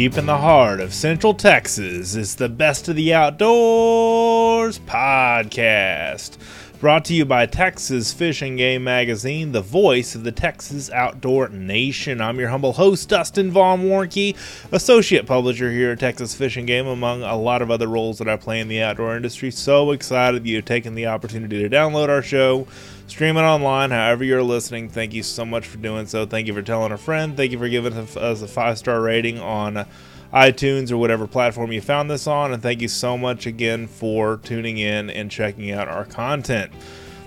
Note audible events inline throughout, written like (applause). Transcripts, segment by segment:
Deep in the heart of Central Texas is the Best of the Outdoors podcast. Brought to you by Texas Fish and Game Magazine, the voice of the Texas outdoor nation. I'm your humble host, Dustin Von Warnke, associate publisher here at Texas Fish and Game, among a lot of other roles that I play in the outdoor industry. So excited you've taken the opportunity to download our show, stream it online, however you're listening. Thank you so much for doing so. Thank you for telling a friend. Thank you for giving us a five star rating on iTunes or whatever platform you found this on. And thank you so much again for tuning in and checking out our content.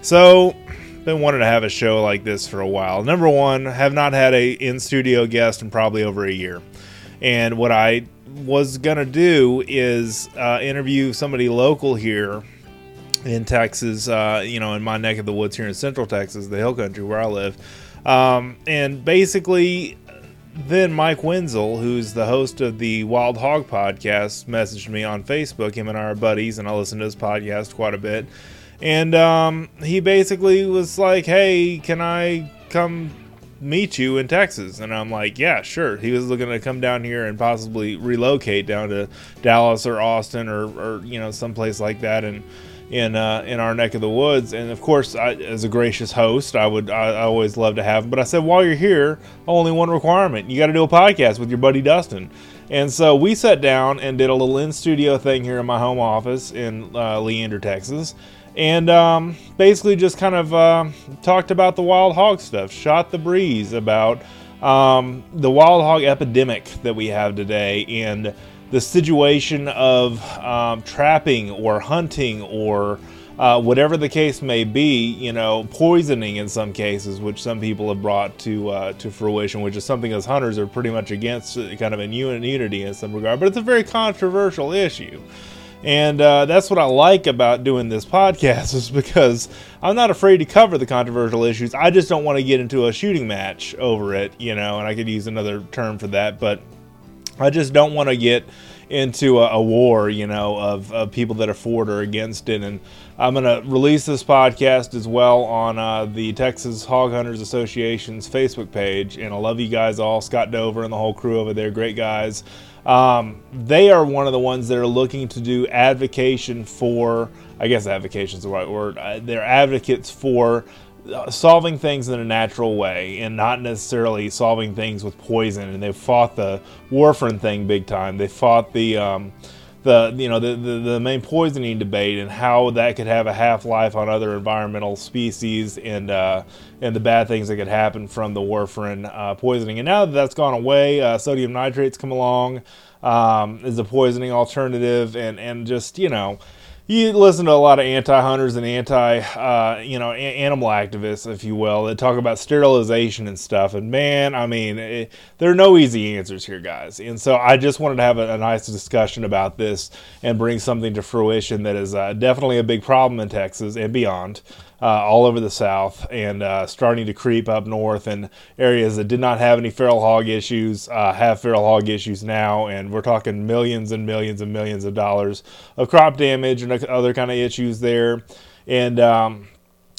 So, been wanting to have a show like this for a while. Number one, have not had a in studio guest in probably over a year. And what I was gonna do is uh, interview somebody local here in Texas, uh, you know, in my neck of the woods here in Central Texas, the Hill Country where I live. Um, and basically, then Mike Wenzel, who's the host of the Wild Hog podcast, messaged me on Facebook. Him and I are buddies, and I listen to his podcast quite a bit. And um, he basically was like, "Hey, can I come meet you in Texas?" And I'm like, "Yeah, sure." He was looking to come down here and possibly relocate down to Dallas or Austin or, or you know someplace like that, and in uh, in our neck of the woods. And of course, I, as a gracious host, I would I, I, always love to have. Him. But I said, while you're here, only one requirement: you got to do a podcast with your buddy Dustin. And so we sat down and did a little in studio thing here in my home office in uh, Leander, Texas. And um, basically just kind of uh, talked about the wild hog stuff, shot the breeze about um, the wild hog epidemic that we have today, and the situation of um, trapping or hunting or uh, whatever the case may be, you know, poisoning in some cases, which some people have brought to uh, to fruition, which is something as hunters are pretty much against, uh, kind of immunity in some regard. But it's a very controversial issue, and uh, that's what I like about doing this podcast (laughs) is because I'm not afraid to cover the controversial issues. I just don't want to get into a shooting match over it, you know. And I could use another term for that, but I just don't want to get into a, a war, you know, of, of, people that are for it or against it. And I'm going to release this podcast as well on uh, the Texas Hog Hunters Association's Facebook page. And I love you guys all, Scott Dover and the whole crew over there, great guys. Um, they are one of the ones that are looking to do advocation for, I guess advocation is the right word. Uh, they're advocates for solving things in a natural way and not necessarily solving things with poison. And they fought the warfarin thing big time. They fought the um, the you know the, the, the main poisoning debate and how that could have a half life on other environmental species and uh, and the bad things that could happen from the warfarin uh, poisoning. And now that that's gone away, uh, sodium nitrates come along um, as a poisoning alternative, and and just you know you listen to a lot of anti-hunters and anti, uh, you know, a- animal activists, if you will, that talk about sterilization and stuff. And man, I mean, it, there are no easy answers here, guys. And so I just wanted to have a, a nice discussion about this and bring something to fruition that is uh, definitely a big problem in Texas and beyond uh, all over the South and uh, starting to creep up north And areas that did not have any feral hog issues uh, have feral hog issues now. And we're talking millions and millions and millions of dollars of crop damage and other kind of issues there. And um,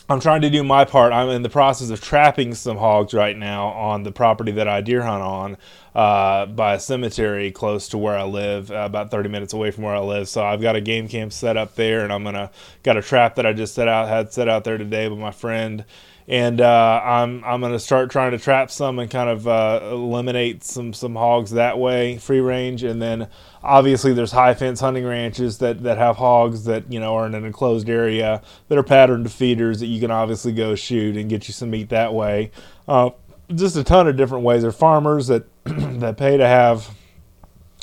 I'm trying to do my part. I'm in the process of trapping some hogs right now on the property that I deer hunt on uh, by a cemetery close to where I live, uh, about 30 minutes away from where I live. So I've got a game camp set up there, and I'm gonna got a trap that I just set out had set out there today with my friend and uh, I'm I'm gonna start trying to trap some and kind of uh, eliminate some some hogs that way, free range, and then obviously there's high fence hunting ranches that that have hogs that you know are in an enclosed area that are patterned to feeders that you can obviously go shoot and get you some meat that way. Uh, just a ton of different ways. There are farmers that (clears throat) that pay to have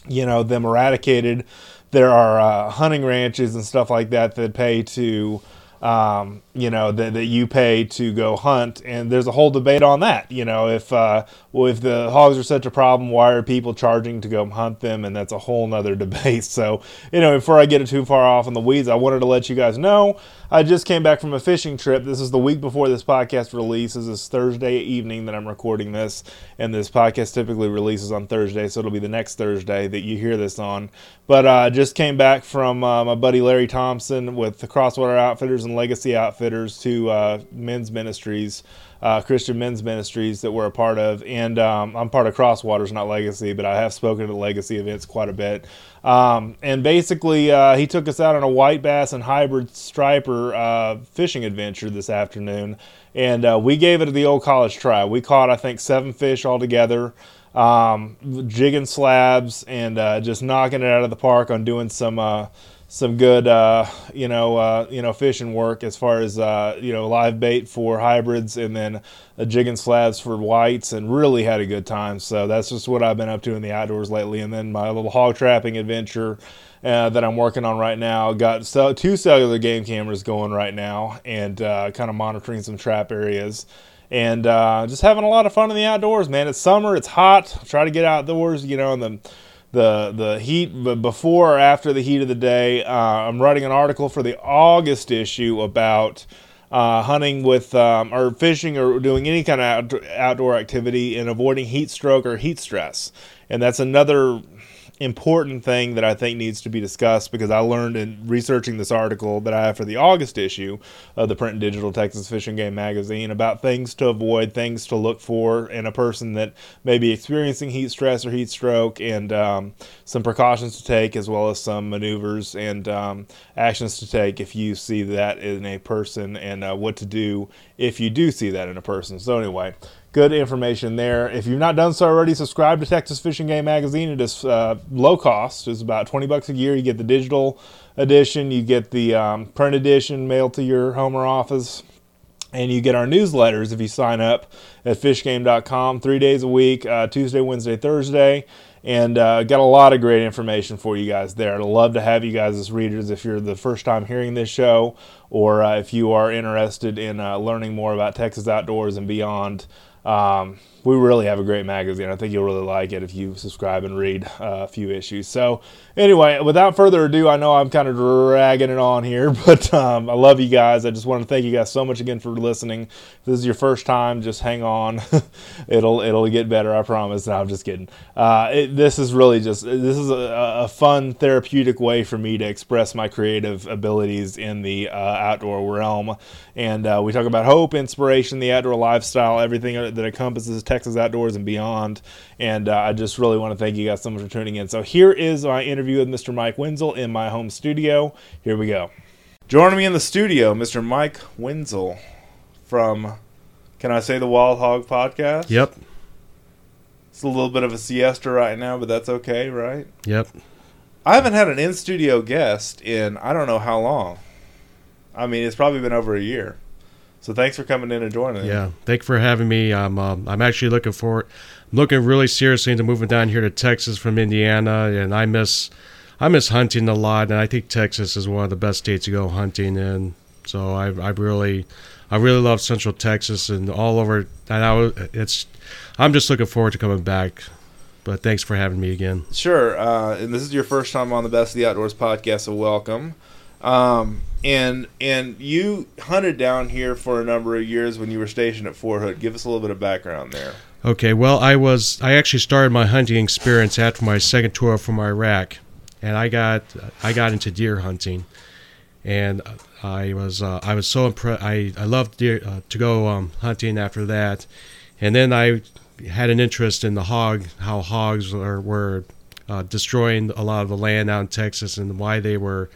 you know them eradicated. There are uh, hunting ranches and stuff like that that pay to um, you know that, that you pay to go hunt. And there's a whole debate on that. You know if uh, well if the hogs are such a problem why are people charging to go hunt them? And that's a whole nother (laughs) debate. So you know before i get it too far off in the weeds i wanted to let you guys know i just came back from a fishing trip. This is the week before this podcast releases. This thursday evening that i'm recording this. And this podcast typically releases on thursday so it'll be the next thursday that you hear this on. But uh, just came back from uh, my buddy larry thompson with the crosswater outfitters and Legacy Outfitters, two uh, men's ministries, uh, Christian men's ministries that we're a part of. And um, I'm part of Crosswaters, not Legacy, but I have spoken at Legacy events quite a bit. Um, and basically, uh, he took us out on a white bass and hybrid striper uh, fishing adventure this afternoon. And uh, we gave it the old college try. We caught, I think, seven fish altogether um, jigging slabs and uh, just knocking it out of the park on doing some uh, some good uh, you know uh, you know fishing work as far as uh, you know live bait for hybrids and then a jigging slabs for whites and really had a good time. So that's just what I've been up to in the outdoors lately. And then my little hog trapping adventure. Uh, that I'm working on right now. Got two cellular game cameras going right now, and uh, kind of monitoring some trap areas and uh, just having a lot of fun in the outdoors, man. It's summer, it's hot. Try to get outdoors, you know, in the the the heat before or after the heat of the day. Uh, I'm writing an article for the August issue about uh, hunting with um, or fishing or doing any kind of out, outdoor activity and avoiding heat stroke or heat stress. And that's another important thing that I think needs to be discussed because I learned in researching this article that I have for the August issue of the print and digital Texas Fish and Game magazine about things to avoid, things to look for in a person that may be experiencing heat stress or heat stroke, and um, some precautions to take as well as some maneuvers and um, actions to take if you see that in a person and uh, what to do if you do see that in a person. So, anyway good information there. If you've not done so already, subscribe to Texas Fish and Game Magazine. It is uh, low cost. It's about 20 bucks a year. You get the digital edition, you get the um, print edition mailed to your home or office, and you get our newsletters if you sign up at fishgame.com three days a week, uh, Tuesday, Wednesday, Thursday. And uh, got a lot of great information for you guys there. I'd love to have you guys as readers if you're the first time hearing this show or uh, if you are interested in uh, learning more about Texas outdoors and beyond. Um, we really have a great magazine. I think you'll really like it if you subscribe and read uh, a few issues. So, anyway, without further ado, I know I'm kind of dragging it on here, (laughs) but um, I love you guys. I just want to thank you guys so much again for listening. If this is your first time, just hang on. (laughs) it'll it'll get better, I promise. No, I'm just kidding. Uh, it, this is really just this is a, a, fun therapeutic way for me to express my creative abilities in the uh, outdoor realm. And uh, we talk about hope, inspiration, the outdoor lifestyle, everything that encompasses Texas outdoors and beyond. And uh, I just really want to thank you guys so much for tuning in. So here is my interview with Mr. Mike Wenzel in my home studio. Here we go. Joining me in the studio, Mr. Mike Wenzel from, can I say the Wild Hog Podcast? Yep. It's a little bit of a siesta right now, but that's okay, right? Yep. I haven't had an in studio guest in I don't know how long. I mean, it's probably been over a year. So thanks for coming in and joining. Yeah, thank you for having me. I'm um, I'm actually looking for, I'm looking really seriously into moving down here to Texas from Indiana, and I miss, I miss hunting a lot, and I think Texas is one of the best states to go hunting in. So I I really, I really love Central Texas and all over. And I it's, I'm just looking forward to coming back. But thanks for having me again. Sure, uh, and this is your first time on the Best of the Outdoors podcast, so welcome. Um, and and you hunted down here for a number of years when you were stationed at Fort Hood. Give us a little bit of background there. Okay, well, I was I actually started my hunting experience after my second tour from Iraq, and I got I got into deer hunting, and I was uh, I was so impressed. I I loved deer uh, to go um, hunting after that, and then I had an interest in the hog, how hogs are, were uh, destroying a lot of the land out in Texas, and why they were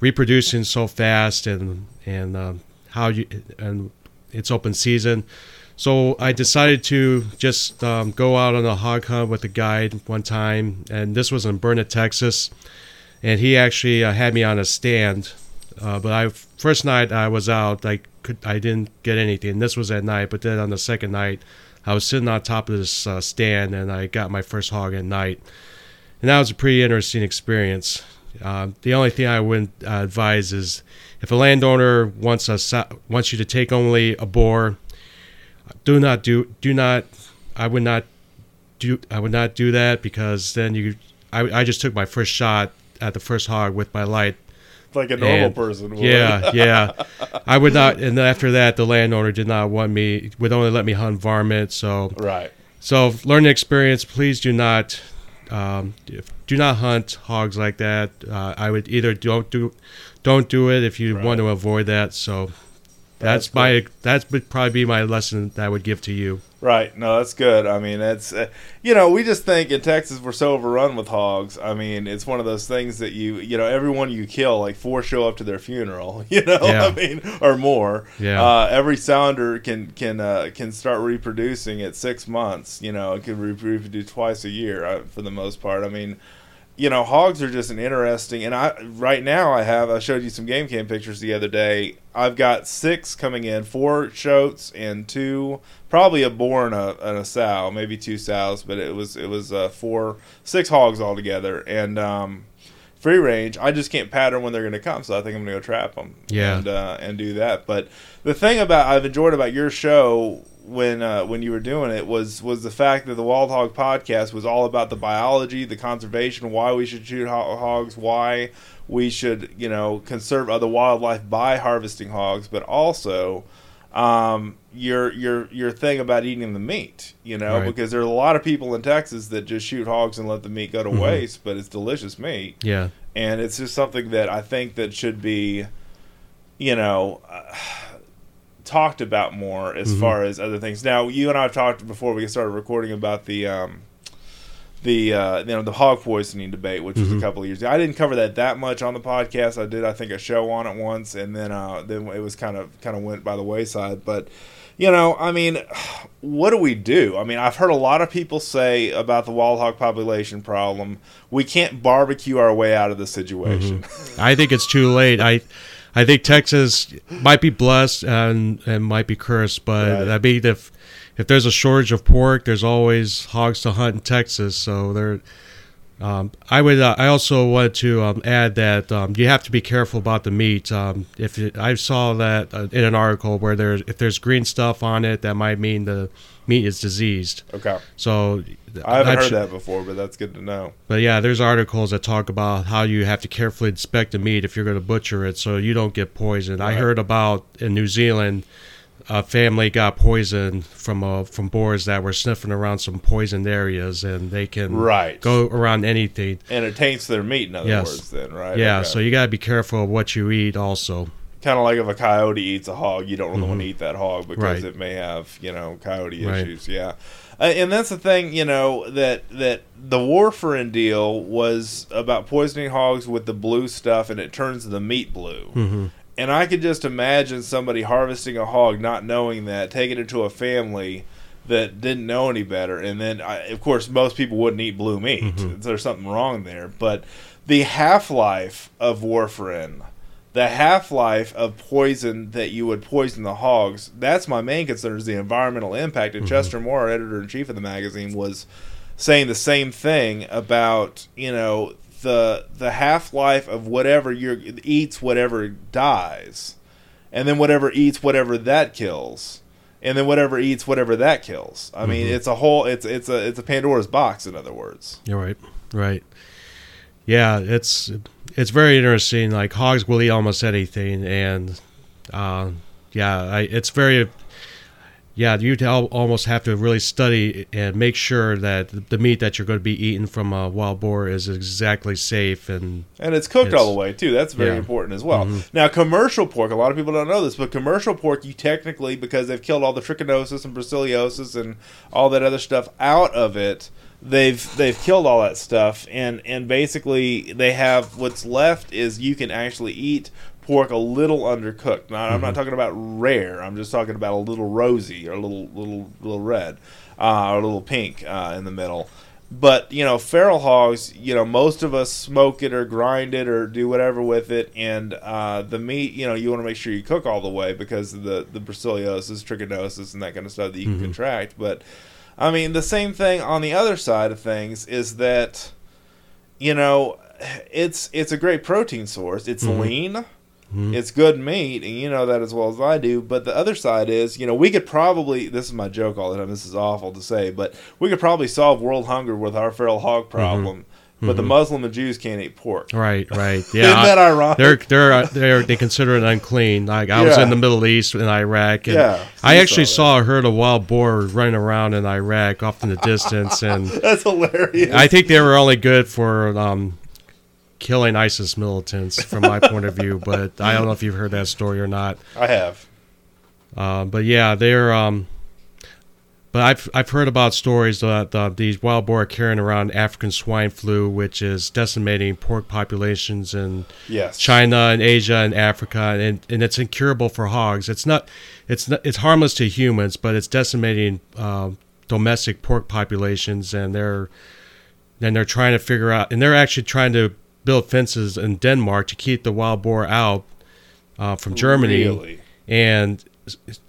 reproducing so fast and and uh, how you and it's open season. So I decided to just um, go out on a hog hunt with a guide one time, and this was in Burnet, Texas, and he actually uh, had me on a stand. Uh, but I first night I was out, I could I didn't get anything. This was at night, but then on the second night, I was sitting on top of this uh, stand, and I got my first hog at night, and that was a pretty interesting experience. Uh, the only thing I would uh, advise is if a landowner wants a wants you to take only a boar, do not do do not. I would not do I would not do that because then you. I, I just took my first shot at the first hog with my light. Like a normal and, person. Would. Yeah, (laughs) yeah. I would not. And after that, the landowner did not want me. Would only let me hunt varmint. So right. So learning experience. Please do not um, do not hunt hogs like that. Uh, I would either don't do don't do it if you Right. want to avoid that. So That's that's, my that would probably be my lesson that I would give to you. Right. No, that's good. I mean, it's uh, you know, we just think in Texas we're so overrun with hogs. I mean, it's one of those things that you you know, everyone you kill, like four show up to their funeral. (laughs) You know, Yeah. I mean, or more. Yeah. Uh, every sounder can can uh, can start reproducing at six months. You know, it can re- reproduce twice a year uh, for the most part. I mean. You know, hogs are just an interesting, and I right now I have. I showed you some game cam pictures the other day. I've got six coming in, four shoats and two probably a boar and a, and a sow, maybe two sows, but it was it was uh, four, six hogs altogether, and um, free range. I just can't pattern when they're going to come, so I think I'm going to go trap them. Yeah. and uh, and do that. But the thing about I've enjoyed about your show when uh, when you were doing it was was the fact that the Wild Hog podcast was all about the biology, the conservation, why we should shoot ho- hogs, why we should you know conserve other wildlife by harvesting hogs, but also um, your your your thing about eating the meat, you know, Right. because there are a lot of people in Texas that just shoot hogs and let the meat go to Mhm. waste, but it's delicious meat, Yeah. and it's just something that I think that should be, you know. Uh, talked about more as Mhm. far as other things. Now, you and I have talked before we started recording about the um, the uh, you know the hog poisoning debate, which was a Mhm. couple of years ago. I didn't cover that that much on the podcast. I did, I think, a show on it once, and then uh, then it was kind of kind of went by the wayside. But you know, I mean, (sighs) what do we do? I mean, I've heard a lot of people say about the wild hog population problem. We can't barbecue our way out of the situation. I think it's too late. I I think Texas might be blessed and and might be cursed, but Right. I mean if if there's a shortage of pork, there's always hogs to hunt in Texas. So there, um, I would. Uh, I also wanted to um, add that um, you have to be careful about the meat. Um, if it, I saw that uh, in an article where there's if there's green stuff on it, that might mean the meat is diseased. Okay, So I haven't I've heard that before, but that's good to know. but yeah, there's articles that talk about how you have to carefully inspect the meat if you're going to butcher it so you don't get poisoned. I heard about in New Zealand, a family got poisoned from uh, from boars that were sniffing around some poisoned areas, and they can Right. go around anything. And it taints their meat, in other Yes. words, then, right? Yeah, so you got to be careful of what you eat. Also, kind of like if a coyote eats a hog, you don't really want to eat that hog because Right. it may have you know coyote Right. issues. Yeah, uh, and that's the thing, you know that that the warfarin deal was about poisoning hogs with the blue stuff, and it turns the meat blue. Mhm. And I could just imagine somebody harvesting a hog, not knowing that, taking it to a family that didn't know any better, and then I, of course most people wouldn't eat blue meat. There's something wrong there, but the half life of warfarin the half life of poison that you would poison the hogs. That's my main concern is the environmental impact. And mm-hmm. Chester Moore, editor in chief of the magazine, was saying the same thing about you know the the half life of whatever you eats whatever dies, and then whatever eats whatever that kills. And then whatever eats whatever that kills. I mean, mm-hmm. it's a whole. It's it's a it's a Pandora's box. In other words, you're right, right. Yeah, it's it's very interesting. Like hogs will eat almost anything, and uh, yeah, I, it's very yeah. You al- almost have to really study and make sure that the meat that you're going to be eating from a wild boar is exactly safe and And it's cooked It's- all the way too. That's very yeah. important as well. Mhm. Now, commercial pork. A lot of people don't know this, but commercial pork, you technically because they've killed all the trichinosis and brucellosis and all that other stuff out of it. They've they've killed all that stuff, and and basically they have what's left is you can actually eat pork a little undercooked. Now, I'm not talking about rare. I'm just talking about a little rosy or a little little little red uh, or a little pink uh, in the middle. But you know, feral hogs. You know, most of us smoke it or grind it or do whatever with it, and uh, the meat. You know, you want to make sure you cook all the way because of the the brucellosis, trichinosis, and that kind of stuff that you can contract. But I mean, the same thing on the other side of things is that you know, it's it's a great protein source. It's Mhm. lean. Mhm. It's good meat, and you know that as well as I do. But the other side is, you know, we could probably. This is my joke all the time. This is awful to say, but we could probably solve world hunger with our feral hog problem. But the Mhm. Muslim and Jews can't eat pork. right, right. (laughs) Isn't Yeah, that ironic? they're they're uh, they're they consider it unclean. Like I was in the Middle East in Iraq, and Yeah, I actually saw saw a herd of wild boar running around in Iraq off in the distance, and (laughs) That's hilarious. I think they were only good for um, killing ISIS militants from my point of view. But I don't know if you've heard that story or not. I have. Uh, but yeah, they're. Um, but I've I've heard about stories that uh, these wild boar are carrying around African swine flu, which is decimating pork populations in Yes. China and Asia and Africa, and, and it's incurable for hogs. It's not, it's not, it's harmless to humans, but it's decimating uh, domestic pork populations, and they're, and they're trying to figure out, and they're actually trying to build fences in Denmark to keep the wild boar out uh, from Germany, Really? and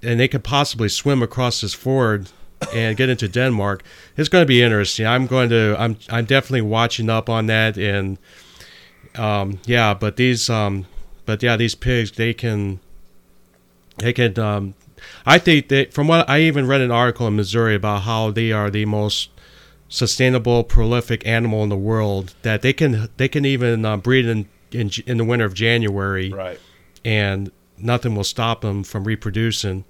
and they could possibly swim across this fjord and get into Denmark. It's going to be interesting. I'm going to, I'm, I'm definitely watching up on that and um, yeah, but these, um, but yeah, these pigs, they can, they can. Um, I think that from what I even read an article in Missouri about how they are the most sustainable, prolific animal in the world. That they can, they can even uh, breed in, in in the winter of January, Right. and nothing will stop them from reproducing.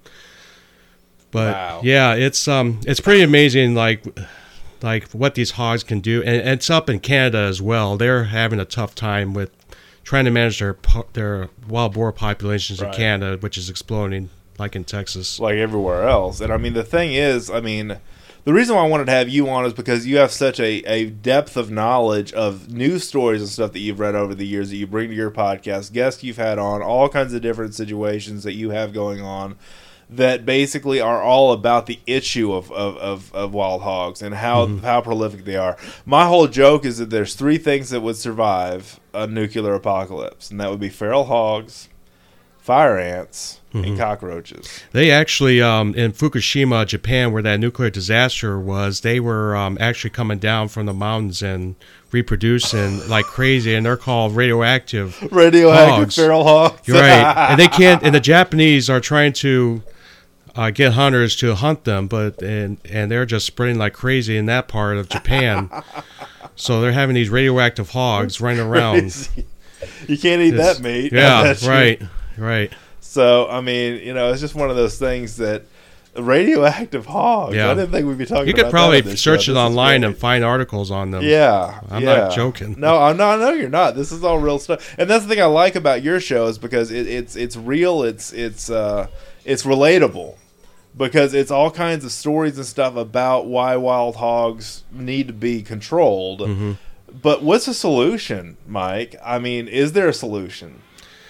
But Wow. yeah, it's um, it's pretty amazing. Like like what these hogs can do, and, and it's up in Canada as well. They're having a tough time with trying to manage their their wild boar populations Right. in Canada, which is exploding, like in Texas. like everywhere else. And I mean, the thing is, I mean, the reason why I wanted to have you on is because you have such a, a depth of knowledge of news stories and stuff that you've read over the years that you bring to your podcast, guests you've had on, all kinds of different situations that you have going on that basically are all about the issue of, of, of, of wild hogs and how, how prolific they are. My whole joke is that there's three things that would survive a nuclear apocalypse, and that would be feral hogs, fire ants, and cockroaches. They actually, um, in Fukushima, Japan, where that nuclear disaster was, they were um, actually coming down from the mountains and reproducing like crazy, and they're called radioactive. radioactive Hogs. feral hogs. You're right, and they (laughs) can't. And the Japanese are trying to uh, get hunters to hunt them, but and and they're just spreading like crazy in that part of Japan. (laughs) so they're having these radioactive hogs running around. you can't eat It's- that meat. Yeah, (laughs) you. right, right. So I mean, you know, it's just one of those things that radioactive hogs. Yeah. I didn't think we'd be talking. You could probably search show. it This online and find articles on them. Yeah, I'm yeah. not joking. No, I'm not. No, you're not. This is all real stuff, and that's the thing I like about your show is because it, it's it's real. It's it's uh, it's relatable because it's all kinds of stories and stuff about why wild hogs need to be controlled. Mm-hmm. But what's the solution, Mike? I mean, is there a solution?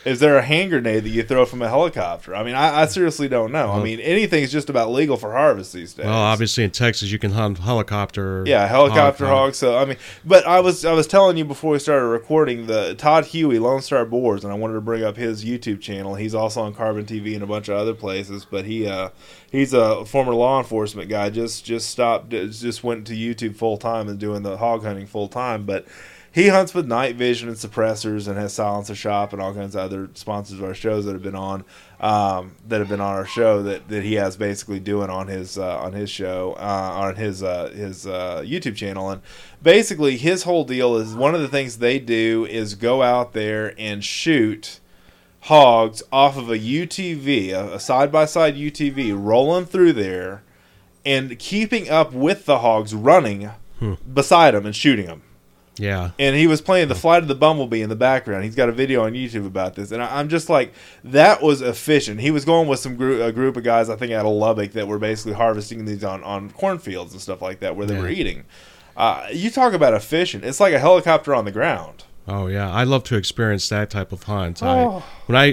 Is there a hand grenade that you throw from a helicopter? I mean, I, I seriously don't know. I mean, anything's just about legal for harvest these days. Well, obviously in Texas you can hunt helicopter. Yeah, helicopter hog- hog. So I mean, but I was I was telling you before we started recording the Todd Huey Lone Star Boars, and I wanted to bring up his YouTube channel. He's also on Carbon TV and a bunch of other places, but he uh he's a former law enforcement guy. Just just stopped, just went to YouTube full time and doing the hog hunting full time, but. He hunts with night vision and suppressors and has silencer shop and all kinds of other sponsors of our shows that have been on um, that have been on our show that, that he has basically doing on his uh, on his show uh, on his uh, his uh, YouTube channel. And basically his whole deal is one of the things they do is go out there and shoot hogs off of a UTV a side by side UTV rolling through there and keeping up with the hogs running beside them and shooting them Yeah. and he was playing the flight of the bumblebee in the background. He's got a video on YouTube about this, and I, I'm just like, that was efficient. He was going with some group, a group of guys, I think out of Lubbock, that were basically harvesting these on on cornfields and stuff like that, where they Yeah. were eating. Uh, you talk about efficient. It's like a helicopter on the ground. Oh yeah, I love to experience that type of hunt. Oh. I when I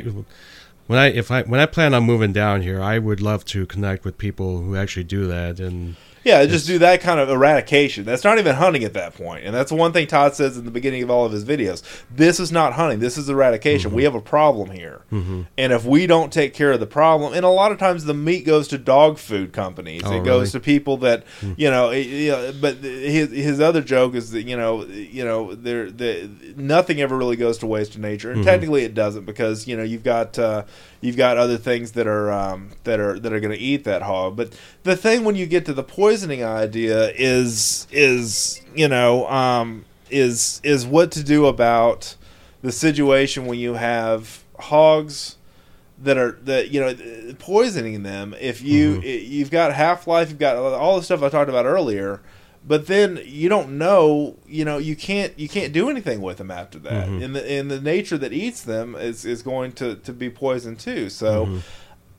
when I if I when I plan on moving down here, I would love to connect with people who actually do that and Yeah, just do that kind of eradication. That's not even hunting at that point. And that's one thing Todd says in the beginning of all of his videos. This is not hunting. This is eradication. Mm-hmm. We have a problem here. Mm-hmm. And if we don't take care of the problem, and a lot of times the meat goes to dog food companies. Oh, it goes really? to people that, hmm. you know, it- you know, but his his other joke is that, you know, you know, there the nothing ever really goes to waste in nature. And mm-hmm. technically it doesn't because, you know, you've got uh, you've got other things that are um, that are that are going to eat that hog. But the thing when you get to the poisoning idea is is you know um, is is what to do about the situation when you have hogs that are that you know poisoning them. If you you've got half life, you've got all the stuff I talked about earlier. But then you don't know you know you can't you can't do anything with them after that Mhm. and the and the nature that eats them is is going to to be poisoned too so Mhm.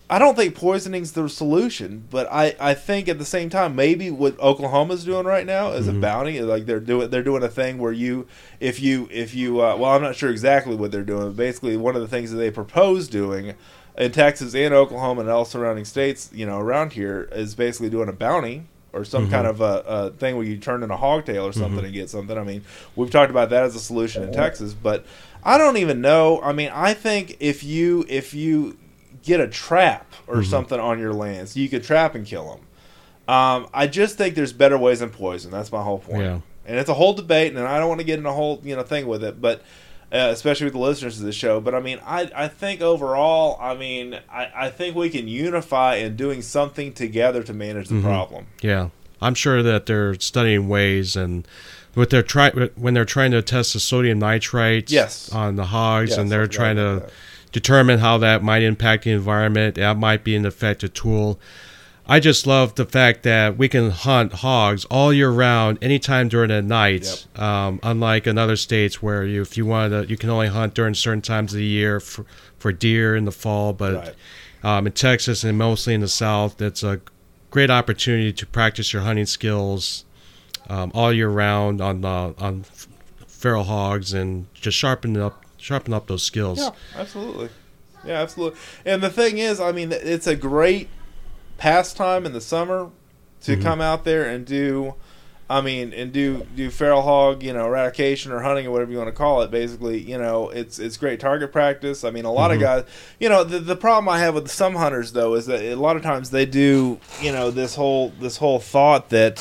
I don't think poisoning's the solution, but I, I think at the same time maybe what Oklahoma's doing right now is a Mhm. bounty. Like they're doing they're doing a thing where you if you if you uh, well I'm not sure exactly what they're doing. But basically, one of the things that they propose doing in Texas and Oklahoma and all surrounding states, you know, around here is basically doing a bounty or some Mhm. kind of a, a thing where you turn in a hogtail or something Mhm. and get something. I mean, we've talked about that as a solution in Texas, but I don't even know. I mean, I think if you if you get a trap or Mhm. something on your lands, you could trap and kill them. Um, I just think there's better ways than poison. That's my whole point. Yeah. And it's a whole debate, and I don't want to get in a whole you know thing with it, but uh, especially with the listeners of the show. But I mean, I I think overall, I mean, I, I think we can unify in doing something together to manage the Mhm. problem. Yeah, I'm sure that they're studying ways and with their try when they're trying to test the sodium nitrite Yes. on the hogs Yes, and they're trying to that. determine how that might impact the environment. That might be an effective tool. I just love the fact that we can hunt hogs all year round, anytime during the night. Um, unlike in other states where you, if you want to, you can only hunt during certain times of the year for, for deer in the fall. But Right. um, in Texas and mostly in the South, it's a great opportunity to practice your hunting skills um, all year round on uh, on feral hogs and just sharpen up sharpen up those skills. Yeah, absolutely. Yeah, absolutely. And the thing is, I mean, it's a great pastime in the summer to Mhm. come out there and do. I mean, and do do feral hog, you know, eradication or hunting or whatever you want to call it. Basically, you know, it's it's great target practice. I mean, a lot of Mhm. guys, you know, the the problem I have with some hunters though is that a lot of times they do, you know, this whole this whole thought that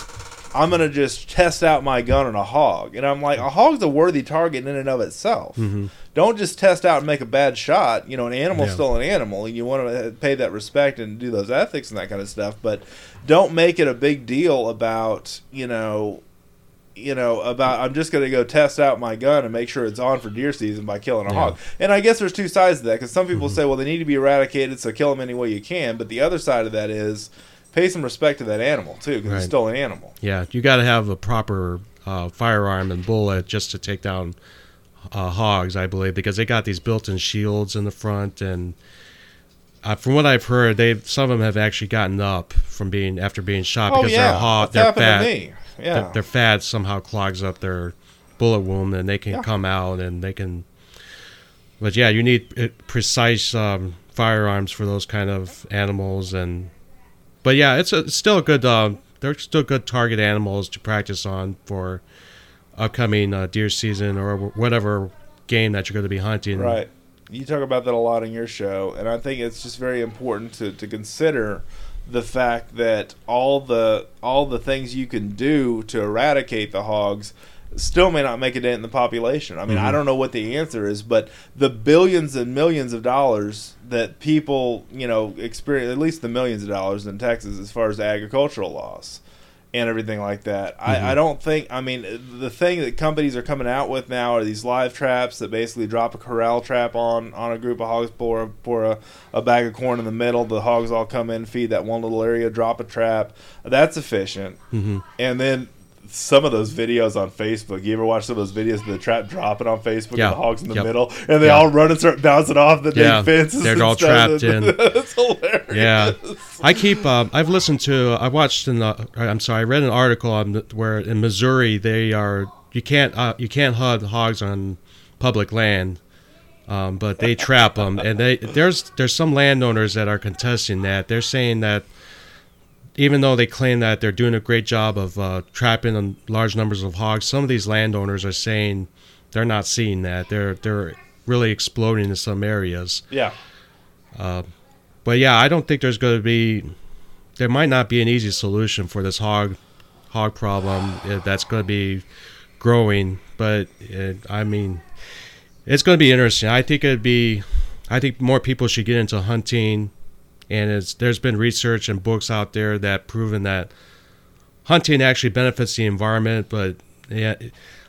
I'm gonna just test out my gun on a hog, and I'm like, a hog's a worthy target in and of itself hmm don't just test out and make a bad shot. You know, an animal's Yeah. still an animal, and you want to pay that respect and do those ethics and that kind of stuff. But don't make it a big deal about you know, you know about I'm just going to go test out my gun and make sure it's on for deer season by killing a Yeah. hog. And I guess there's two sides to that because some people Mhm. say, well, they need to be eradicated, so kill them any way you can. But the other side of that is pay some respect to that animal too, because Right. it's still an animal. Yeah, you got to have a proper uh, firearm and bullet just to take down uh, hogs, I believe, because they got these built-in shields in the front, and uh, from what I've heard, they some of them have actually gotten up from being after being shot oh because yeah, hog, That's their happened fat. Yeah, their, their fat somehow clogs up their bullet wound, and they can Yeah. come out and they can. But yeah, you need uh, precise um, firearms for those kind of animals, and but yeah, it's, a, it's still a good. Uh, they're still good target animals to practice on for upcoming uh, deer season or whatever game that you're going to be hunting. Right. You talk about that a lot in your show, and I think it's just very important to, to consider the fact that all the all the things you can do to eradicate the hogs still may not make a dent in the population. I mean, I Mhm. don't know what the answer is, but the billions and millions of dollars that people, you know, experience at least the millions of dollars in Texas as far as agricultural loss and everything like that. Mhm. I, I don't think. I mean, the thing that companies are coming out with now are these live traps that basically drop a corral trap on on a group of hogs, pour pour a, a bag of corn in the middle. The hogs all come in, feed that one little area, drop a trap. That's efficient. hmm And then some of those videos on Facebook. You ever watch some of those videos of the trap dropping on Facebook Yeah. and the hogs in the Yep. middle, and they Yeah. all run and start bouncing off the Yeah. fences? They're all trapped in. (laughs) It's hilarious. Yeah, I keep. Um, I've listened to. I watched in the. I'm sorry. I read an article on the, where in Missouri they are. You can't. Uh, you can't hunt hogs on public land, um, but they trap them. And they there's there's some landowners that are contesting that. They're saying that even though they claim that they're doing a great job of uh, trapping large numbers of hogs, some of these landowners are saying they're not seeing that. They're they're really exploding in some areas. Yeah. But yeah, I don't think there's going to be. There might not be an easy solution for this hog, hog problem uh, that's going to be growing. But it, I mean, it's going to be interesting. I think it'd be. I think more people should get into hunting, and it's there's been research and books out there that proven that hunting actually benefits the environment. But yeah,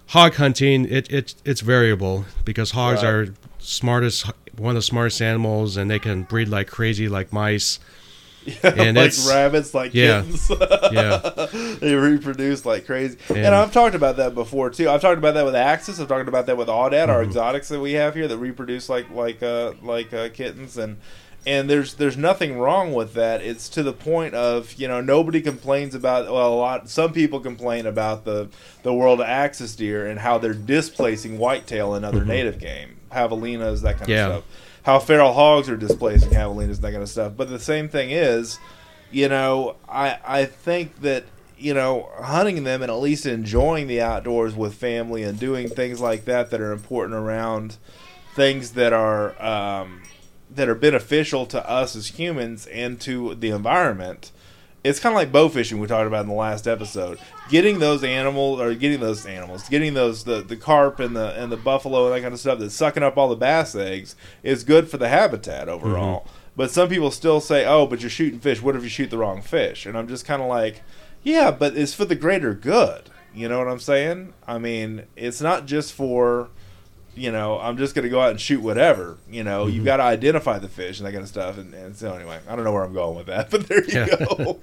hog hunting it, it it's variable because hogs Right. are smartest one of the smartest animals and they can breed like crazy like mice (laughs) And like it's- rabbits, like Yeah. kittens. (laughs) Yeah. they reproduce like crazy. And, And- I've talked about that before too. I've talked about that with Axis. I've talked about that with Aoudad, our Mhm. exotics that we have here that reproduce like like uh, like uh, kittens and. And there's there's nothing wrong with that. It's to the point of you know nobody complains about well a lot. Some people complain about the the world of axis deer and how they're displacing whitetail and other Mhm. native game, javelinas, that kind Yeah. of stuff. How feral hogs are displacing javelinas, that kind of stuff. But the same thing is, you know, I I think that you know hunting them and at least enjoying the outdoors with family and doing things like that that are important around things that are um, that are beneficial to us as humans and to the environment. It's kind of like bow fishing we talked about in the last episode. Getting those animals or getting those animals, getting those the, the carp and the and the buffalo and that kind of stuff that's sucking up all the bass eggs is good for the habitat mm-hmm. overall. But some people still say, "Oh, but you're shooting fish. What if you shoot the wrong fish?" And I'm just kind of like, "Yeah, but it's for the greater good." You know what I'm saying? I mean, it's not just for you know, I'm just going to go out and shoot whatever. You know, you've Mhm. got to identify the fish and that kind of stuff. And, and so, anyway, I don't know where I'm going with that, (laughs) but there you Yeah. go.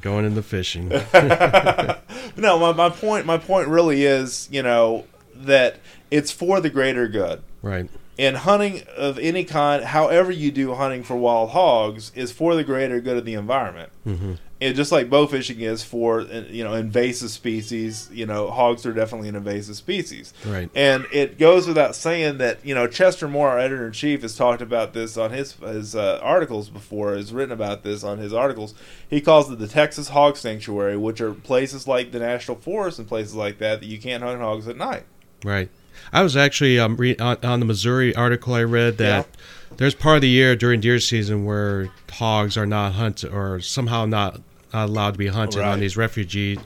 Going into fishing. (laughs) no, my, my point, my point really is, you know, that it's for the greater good. Right. And hunting of any kind, however you do hunting for wild hogs, is for the greater good of the environment. hmm And just like bow fishing is for uh, you know invasive species, you know hogs are definitely an invasive species. Right. And it goes without saying that you know Chester Moore, our editor in chief, has talked about this on his his uh, articles before. Has written about this on his articles. He calls it the Texas Hog Sanctuary, which are places like the national forest and places like that that you can't hunt hogs at night. Right. I was actually um, re- on, on the Missouri article I read that there's part of the year during deer season where hogs are not hunted or somehow not, not allowed to be hunted Right. on these refugee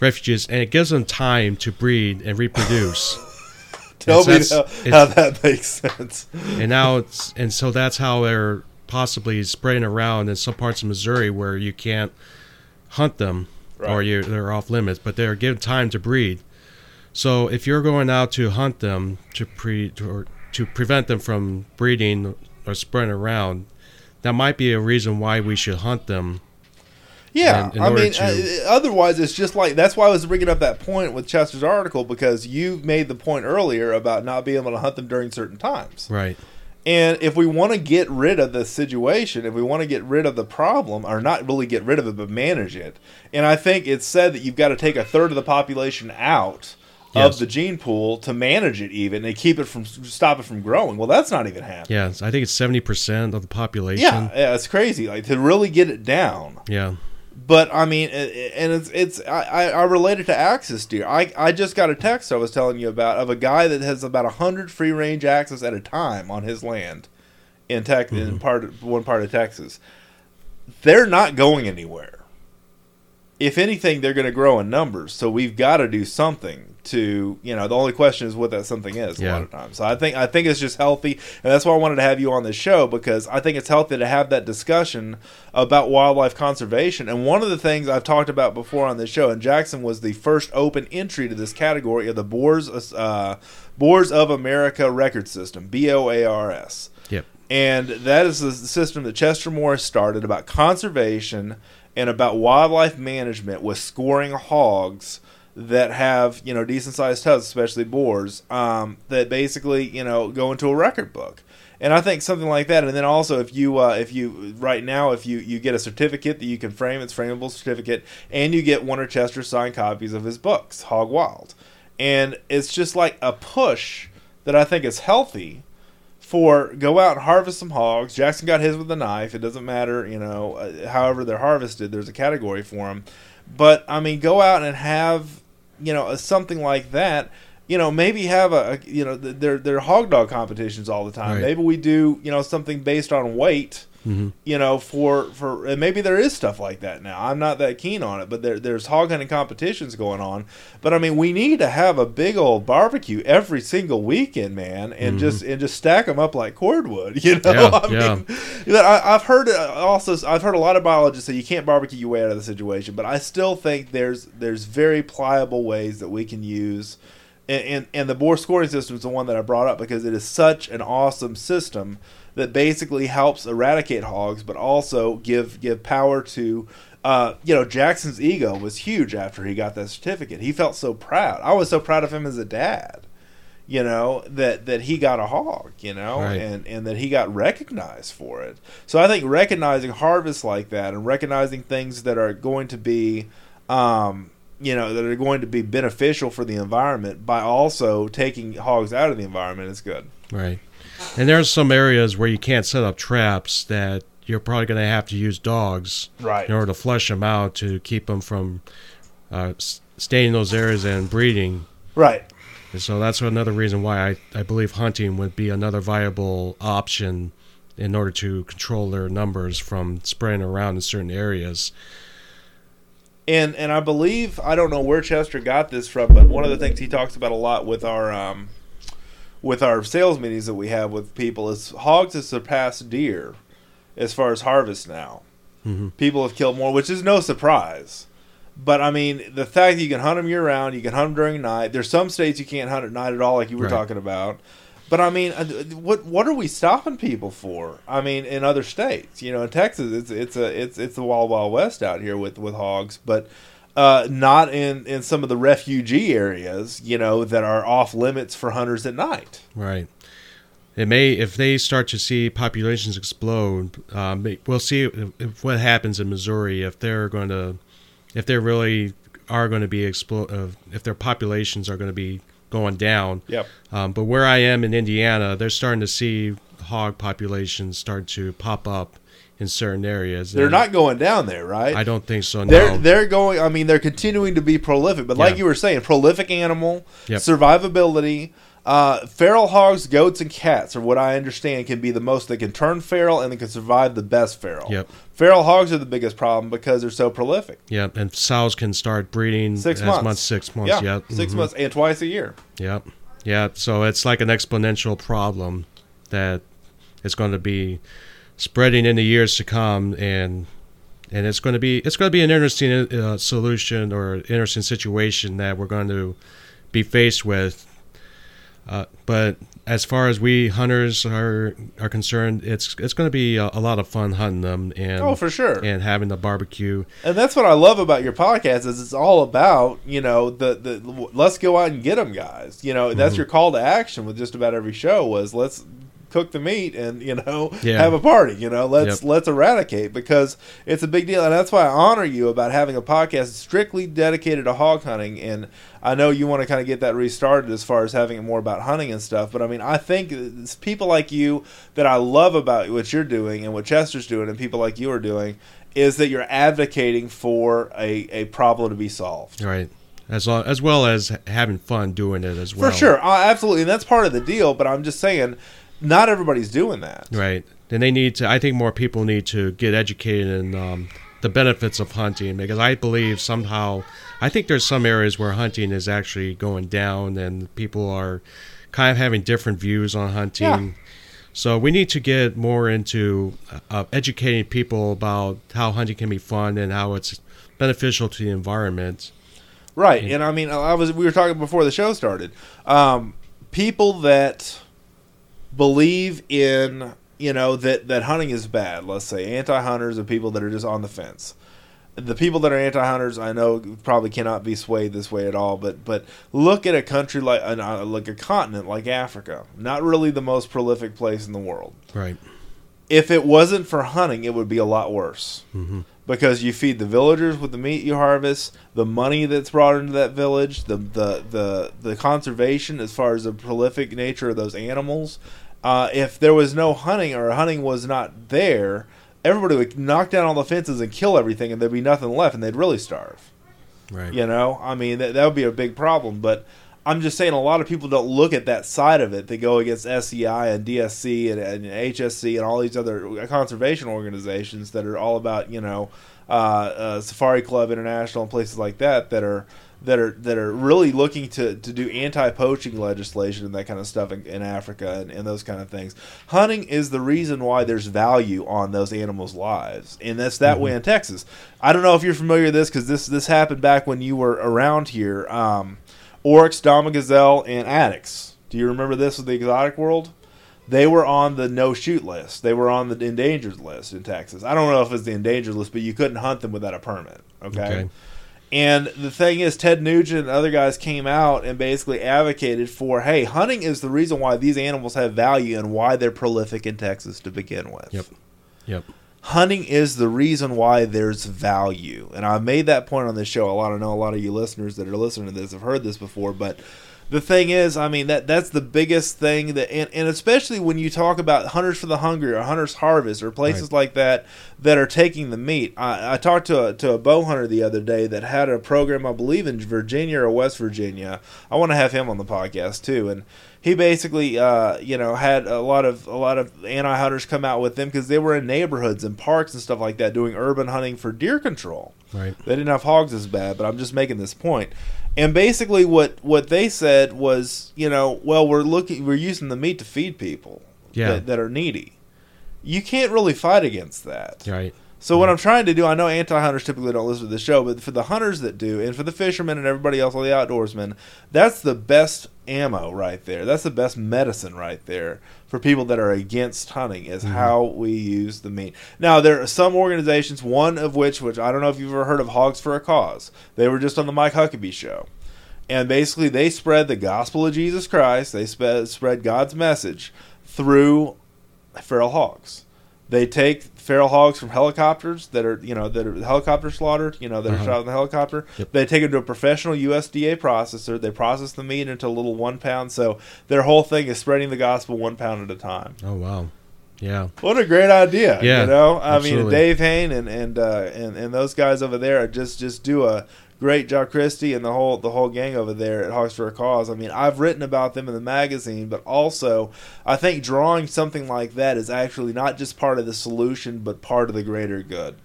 refuges, and it gives them time to breed and reproduce. (laughs) Tell me that's- how, how that makes sense. and now it's and so that's how they're possibly spreading around in some parts of Missouri where you can't hunt them or you they're off limits, but they're given time to breed. So if you're going out to hunt them to pre to, or to prevent them from breeding or spreading around, that might be a reason why we should hunt them. Yeah, in- in I mean, to- uh, otherwise it's just like that's why I was bringing up that point with Chester's article because you made the point earlier about not being able to hunt them during certain times. Right. And if we want to get rid of the situation, if we want to get rid of the problem, or not really get rid of it, but manage it, and I think it's said that you've got to take a third of the population out Yes. of the gene pool to manage it even and keep it from stop it from growing. Well, that's not even happening. Yeah, I think it's seventy percent of the population. Yeah, yeah, it's crazy. Like to really get it down. Yeah. But I mean, and it's it's I, I I relate it to axis deer. I I just got a text I was telling you about of a guy that has about hundred free range axis at a time on his land in Tex in Mhm. part one part of Texas. They're not going anywhere. If anything, they're going to grow in numbers. So we've got to do something to you know. The only question is what that something is. A lot of times, so I think I think it's just healthy, and that's why I wanted to have you on the show because I think it's healthy to have that discussion about wildlife conservation. And one of the things I've talked about before on this show, and Jackson was the first open entry to this category of the Boars uh, Boars of America record system, B O A R S. Yep. And that is the system that Chester Morris started about conservation and about wildlife management with scoring hogs that have, you know, decent sized tusks, especially boars, um, that basically, you know, go into a record book. And I think something like that. And then also, if you, uh, if you, right now, if you, you get a certificate that you can frame, it's frameable certificate, and you get one of Chester's signed copies of his books, Hog Wild. And it's just like a push that I think is healthy for go out and harvest some hogs. Jackson got his with a knife. It doesn't matter, you know, uh, however they're harvested. There's a category for them. But I mean, go out and have, you know, a, something like that. You know, maybe have a, a you know, th- they're they're hog dog competitions all the time. Right. Maybe we do, you know, something based on weight. Hmm You know, for for and maybe there is stuff like that now. I'm not that keen on it, but there there's hog hunting competitions going on. But I mean, we need to have a big old barbecue every single weekend, man, and Mhm. just and just stack them up like cordwood. (laughs) You know, Yeah, I yeah. mean, I, I've heard uh, also I've heard a lot of biologists say you can't barbecue your way out of the situation, but I still think there's there's very pliable ways that we can use. And, and, and the boar scoring system is the one that I brought up because it is such an awesome system that basically helps eradicate hogs, but also give give power to. Uh, you know, Jackson's ego was huge after he got that certificate. He felt so proud. I was so proud of him as a dad you know that that he got a hog you know Right. and and that he got recognized for it so i think recognizing harvests like that and recognizing things that are going to be um you know that are going to be beneficial for the environment by also taking hogs out of the environment is good Right. And there's some areas where you can't set up traps that you're probably going to have to use dogs right in order to flush them out to keep them from uh, staying in those areas and breeding. right And so that's another reason why I, I believe hunting would be another viable option in order to control their numbers from spreading around in certain areas. and and I believe I don't know where Chester got this from, but one of the things he talks about a lot with our um, with our sales meetings that we have with people is hogs have surpassed deer as far as harvest now. Mhm. People have killed more, which is no surprise. But I mean, the fact that you can hunt them year round, you can hunt them during night. There's some states you can't hunt at night at all, like you were Right. talking about. But I mean, uh, what what are we stopping people for? I mean, in other states, you know, in Texas, it's it's a it's it's the wild wild west out here with with hogs, but uh, not in in some of the refugee areas, you know, that are off limits for hunters at night. Right. It may, if they start to see populations explode, um, we'll see if, if what happens in Missouri if they're going to, if they really are going to be explo- uh, if their populations are going to be going down. Yep. Um, but where I am in Indiana, they're starting to see hog populations start to pop up in certain areas. They're And not going down there, right? I don't think so. They're No. they're going. I mean, they're continuing to be prolific. But like Yeah. you were saying, prolific animal, Yep. survivability. Uh, feral hogs, goats, and cats are what I understand can be the most that can turn feral and they can survive the best feral. Yep. Feral hogs are the biggest problem because they're so prolific. Yep. And sows can start breeding Six as months. months, six months. yeah, Yep. 6 mhm. months and twice a year. Yep. Yeah. So it's like an exponential problem that is going to be spreading in the years to come, and and it's going to be it's going to be an interesting uh, solution or interesting situation that we're going to be faced with. Uh, but as far as we hunters are are concerned, it's it's going to be a, a lot of fun hunting them and Oh, for sure. and having the barbecue. And that's what I love about your podcast is it's all about you know the the let's go out and get them guys. You know that's Mhm. your call to action with just about every show was let's cook the meat and you know Yeah. have a party. You know let's Yep. let's eradicate because it's a big deal and that's why I honor you about having a podcast strictly dedicated to hog hunting. And I know you want to kind of get that restarted as far as having it more about hunting and stuff. But I mean I think it's people like you that I love about what you're doing and what Chester's doing and people like you are doing is that you're advocating for a, a problem to be solved. Right. As, lo- as well as having fun doing it as well. For sure, uh, absolutely, and that's part of the deal. But I'm just saying, not everybody's doing that. Right. And they need to, I think more people need to get educated in um, the benefits of hunting because I believe somehow, I think there's some areas where hunting is actually going down and people are kind of having different views on hunting. Yeah. So we need to get more into uh, educating people about how hunting can be fun and how it's beneficial to the environment. Right, and I mean, I was we were talking before the show started. Um, people that believe in you know that that hunting is bad. Let's say anti-hunters and people that are just on the fence. The people that are anti-hunters, I know, probably cannot be swayed this way at all. But but look at a country like uh, like a continent like Africa, not really the most prolific place in the world. Right. If it wasn't for hunting, it would be a lot worse hmm because you feed the villagers with the meat you harvest, the money that's brought into that village, the the the, the conservation as far as the prolific nature of those animals. Uh, if there was no hunting or hunting was not there, everybody would knock down all the fences and kill everything, and there'd be nothing left, and they'd really starve. Right. You know, I mean that that would be a big problem. But I'm just saying, a lot of people don't look at that side of it. They go against SCI and DSC and, and HSC and all these other conservation organizations that are all about you know uh, uh, Safari Club International and places like that that are that are that are really looking to, to do anti-poaching legislation and that kind of stuff in, in Africa and, and those kind of things. Hunting is the reason why there's value on those animals' lives, and that's that way in Texas. I don't know if you're familiar with this because this this happened back when you were around here. Um, Oryx, Dama Gazelle, and Addax. Do you remember this with the exotic world? they were on the no shoot list. They were on the endangered list in Texas. I don't know if it's the endangered list, but you couldn't hunt them without a permit. Okay. Okay. And the thing is, Ted Nugent and other guys came out and basically advocated for, hey, hunting is the reason why these animals have value and why they're prolific in Texas to begin with. Yep. Yep. Hunting is the reason why there's value. And I've made that point on this show a lot. I know a lot of you listeners that are listening to this have heard this before, but the thing is, I mean that that's the biggest thing that, and, and especially when you talk about hunters for the hungry or hunters harvest or places Right. like that that are taking the meat. I, I talked to a, to a bow hunter the other day that had a program, I believe in Virginia or West Virginia. I want to have him on the podcast too, and he basically, uh, you know, had a lot of a lot of anti hunters come out with them because they were in neighborhoods and parks and stuff like that doing urban hunting for deer control. Right. They didn't have hogs as bad, but I'm just making this point. And basically, what what they said was, you know, well, we're looking, we're using the meat to feed people Yeah. that, that are needy. You can't really fight against that. Right. So what I'm trying to do, I know anti-hunters typically don't listen to the show, but for the hunters that do, and for the fishermen and everybody else, all the outdoorsmen, that's the best ammo right there. That's the best medicine right there for people that are against hunting is mm-hmm. how we use the meat. Now there are some organizations, one of which, which I don't know if you've ever heard of Hogs for a Cause. They were just on the Mike Huckabee show, and basically they spread the gospel of Jesus Christ. They spread God's message through feral hogs. They take feral hogs from helicopters that are, you know, that are helicopter slaughtered, you know, that are Uh-huh. shot in the helicopter. Yep. They take them to a professional USDA processor. They process the meat into a little one pound. So their whole thing is spreading the gospel one pound at a time. Oh wow. Yeah. What a great idea! Yeah, you know, I mean. Dave Hain and and uh, and and those guys over there just just do a great job. Christie and the whole the whole gang over there at Hogs for a Cause. I mean, I've written about them in the magazine, but also I think drawing something like that is actually not just part of the solution, but part of the greater good.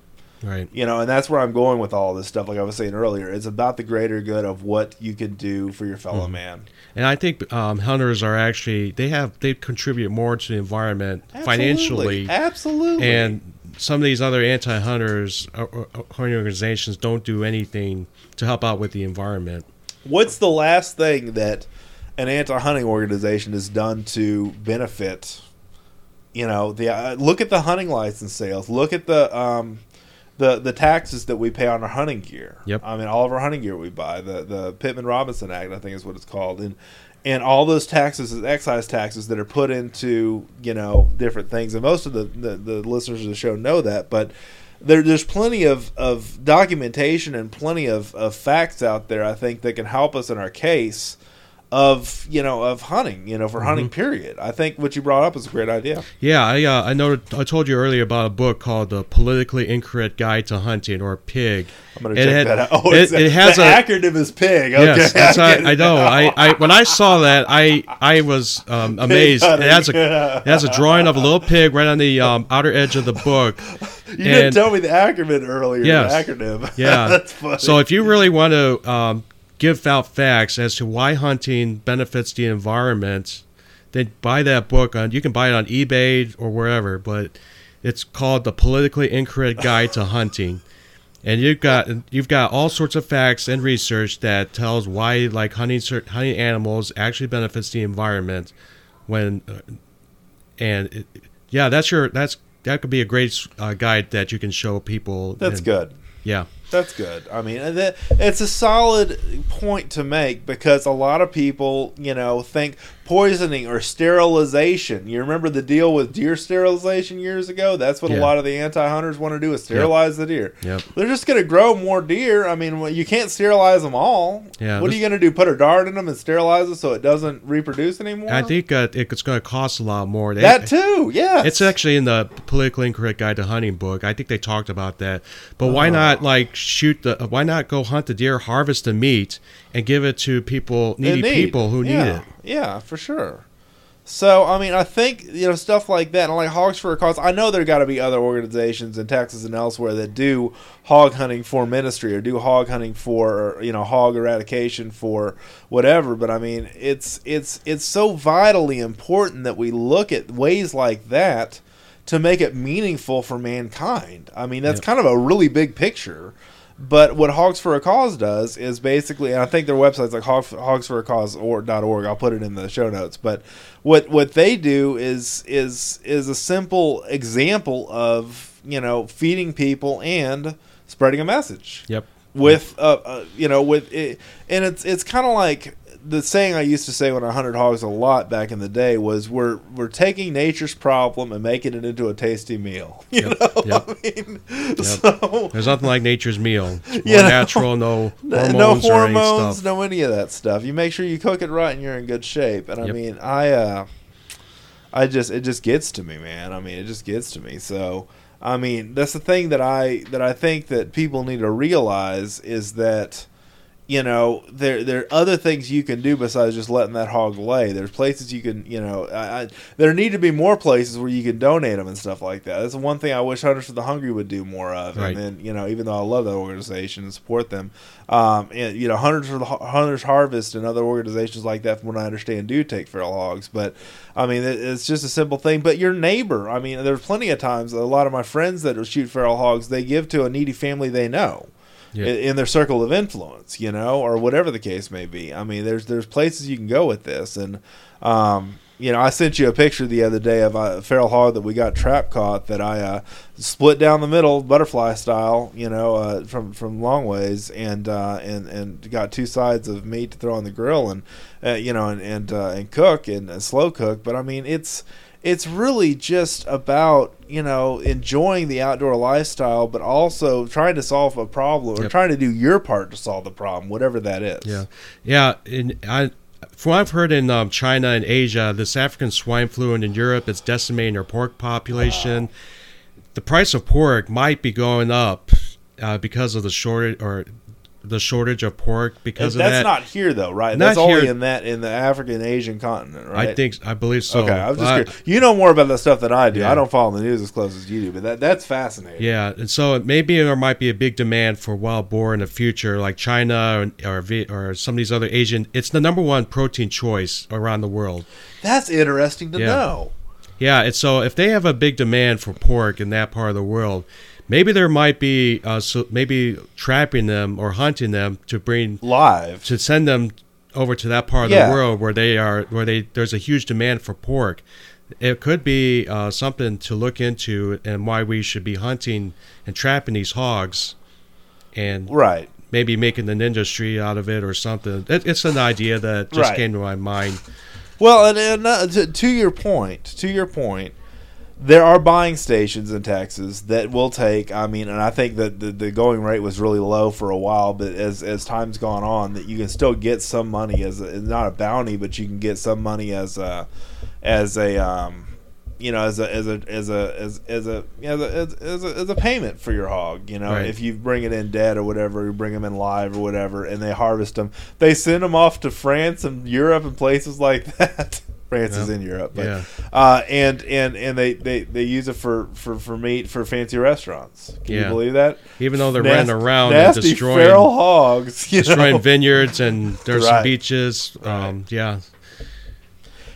Right. You know, and that's where I'm going with all this stuff. Like I was saying earlier, it's about the greater good of what you can do for your fellow Mhm. man. And I think um, hunters are actually they have they contribute more to the environment financially, absolutely. and some of these other anti-hunters or, hunting organizations don't do anything to help out with the environment. What's the last thing that an anti-hunting organization has done to benefit? You know, the uh, look at the hunting license sales. Look at the um, the the taxes that we pay on our hunting gear. Yep. I mean, all of our hunting gear we buy. The the Pittman Robertson Act, I think, is what it's called, and and all those taxes, excise taxes that are put into you know different things. And most of the the, the listeners of the show know that, but there, there's plenty of, of documentation and plenty of, of facts out there. I think that can help us in our case of you know of hunting. You know, for hunting. Period. I think what you brought up is a great idea. Yeah, I uh, I know I told you earlier about a book called The Politically Incorrect Guide to Hunting or PIG. I'm gonna It check had- that out. (laughs) Oh, it- it has the a- acronym is PIG. Okay. Yes, that's I I, I know. I, I when I saw that, I I was um, (laughs) amazed. It has a it has a drawing of a little pig right on the um, outer edge of the book. (laughs) You didn't tell me the acronym earlier. Yes. The acronym. Yeah. that's funny. So if you really want to um, give out facts as to why hunting benefits the environment, then buy that book. On you can buy it on eBay or wherever, but it's called the Politically Incorrect Guide to Hunting. And you've got you've got all sorts of facts and research that tells why like hunting hunting animals actually benefits the environment when uh, and it, yeah that's your that's that could be a great uh, guide that you can show people that's and- good. yeah That's good. I mean, it's a solid point to make because a lot of people, you know, think poisoning or sterilization. You remember the deal with deer sterilization years ago? That's what a lot of the anti-hunters want to do is sterilize the deer. Yep. They're just going to grow more deer. I mean, well, you can't sterilize them all. Yeah, What are you going to do? Put a dart in them and sterilize it so it doesn't reproduce anymore? I think uh, it's going to cost a lot more. They- that too. Yeah. It's actually in the politically incorrect guide to hunting book. I think they talked about that. But why Oh. not like shoot the? Why not go hunt the deer, harvest the meat, and give it to people, needy people who yeah. need it? Yeah, for sure. So I mean, I think you know stuff like that, and like Hogs for a Cause. I know there got to be other organizations in Texas and elsewhere that do hog hunting for ministry or do hog hunting for or, you know hog eradication for whatever. But I mean, it's it's it's so vitally important that we look at ways like that to make it meaningful for mankind. I mean, that's Yep. kind of a really big picture. But what Hogs for a Cause does is basically, and I think their website's like hog, hogs for a cause or dot .org. I'll put it in the show notes. But what what they do is is is a simple example of you know feeding people and spreading a message Yep. with uh, uh you know with it, and it's it's kind of like the saying I used to say when I hunted hogs a lot back in the day was we're we're taking nature's problem and making it into a tasty meal. (laughs) You Yep, know, yep. (laughs) I mean, so There's nothing like nature's meal. It's (laughs) more know, natural, no hormones, no hormones, no any of that stuff. You make sure you cook it right and you're in good shape. And I mean, I uh I just it just gets to me, man. I mean, it just gets to me. So, I mean, that's the thing that I that I think that people need to realize is that you know there there are other things you can do besides just letting that hog lay. There's places you can you know I, I, there need to be more places where you can donate them and stuff like that. That's one thing I wish Hunters for the Hungry would do more of. Right. And then you know even though I love that organization and support them, um, and you know Hunters for the Hunters Harvest and other organizations like that, from what I understand, do take feral hogs. But I mean it, it's just a simple thing. But your neighbor, I mean, there's plenty of times a lot of my friends that shoot feral hogs, they give to a needy family they know Yeah. in, their circle of influence, you know, or whatever the case may be. I mean, there's there's places you can go with this, and um, you know, I sent you a picture the other day of a feral hog that we got trap caught that I uh, split down the middle, butterfly style, you know, uh, from from long ways, and uh, and and got two sides of meat to throw on the grill, and uh, you know, and and uh, and cook and uh, slow cook. But I mean, it's it's really just about you know enjoying the outdoor lifestyle, but also trying to solve a problem or Yep. trying to do your part to solve the problem, whatever that is. Yeah, yeah. And I, from what I've heard in um, China and Asia, this African swine flu, and in Europe, it's decimating their pork population. The price of pork might be going up uh, because of the shortage or the shortage of pork because that's of that. not here though, right? Not that's only here. in that in the African Asian continent, right? I think I believe so. okay, I was just Uh, curious. you know more about that stuff than I do. Yeah. I don't follow the news as close as you do, but that that's fascinating. Yeah, and so maybe there might be a big demand for wild boar in the future, like China or or, or some of these other Asian. It's the number one protein choice around the world. That's interesting to Yeah. know. Yeah, and so if they have a big demand for pork in that part of the world, maybe there might be uh, so maybe trapping them or hunting them to bring Live. to send them over to that part of Yeah. the world where they are where they there's a huge demand for pork. It could be uh, something to look into and why we should be hunting and trapping these hogs, and Right. maybe making an industry out of it or something. It, it's an idea that just Right. came to my mind. Well, and, and uh, to, to your point, to your point, there are buying stations in Texas that will take. I mean, and I think that the, the going rate was really low for a while, but as as time's gone on, that you can still get some money as a, not a bounty, but you can get some money as a as a um, you know as a as a as a as, as a as a as, as a as a payment for your hog. You know, Right. if you bring it in dead or whatever, you bring them in live or whatever, and they harvest them, they send them off to France and Europe and places like (laughs) that. France is in Europe, but Yeah. uh, and and and they, they, they use it for, for, for meat for fancy restaurants. Can you believe that? Even though they're running around and destroying feral hogs. Destroying know? vineyards and there's Right. some beaches. Um, yeah,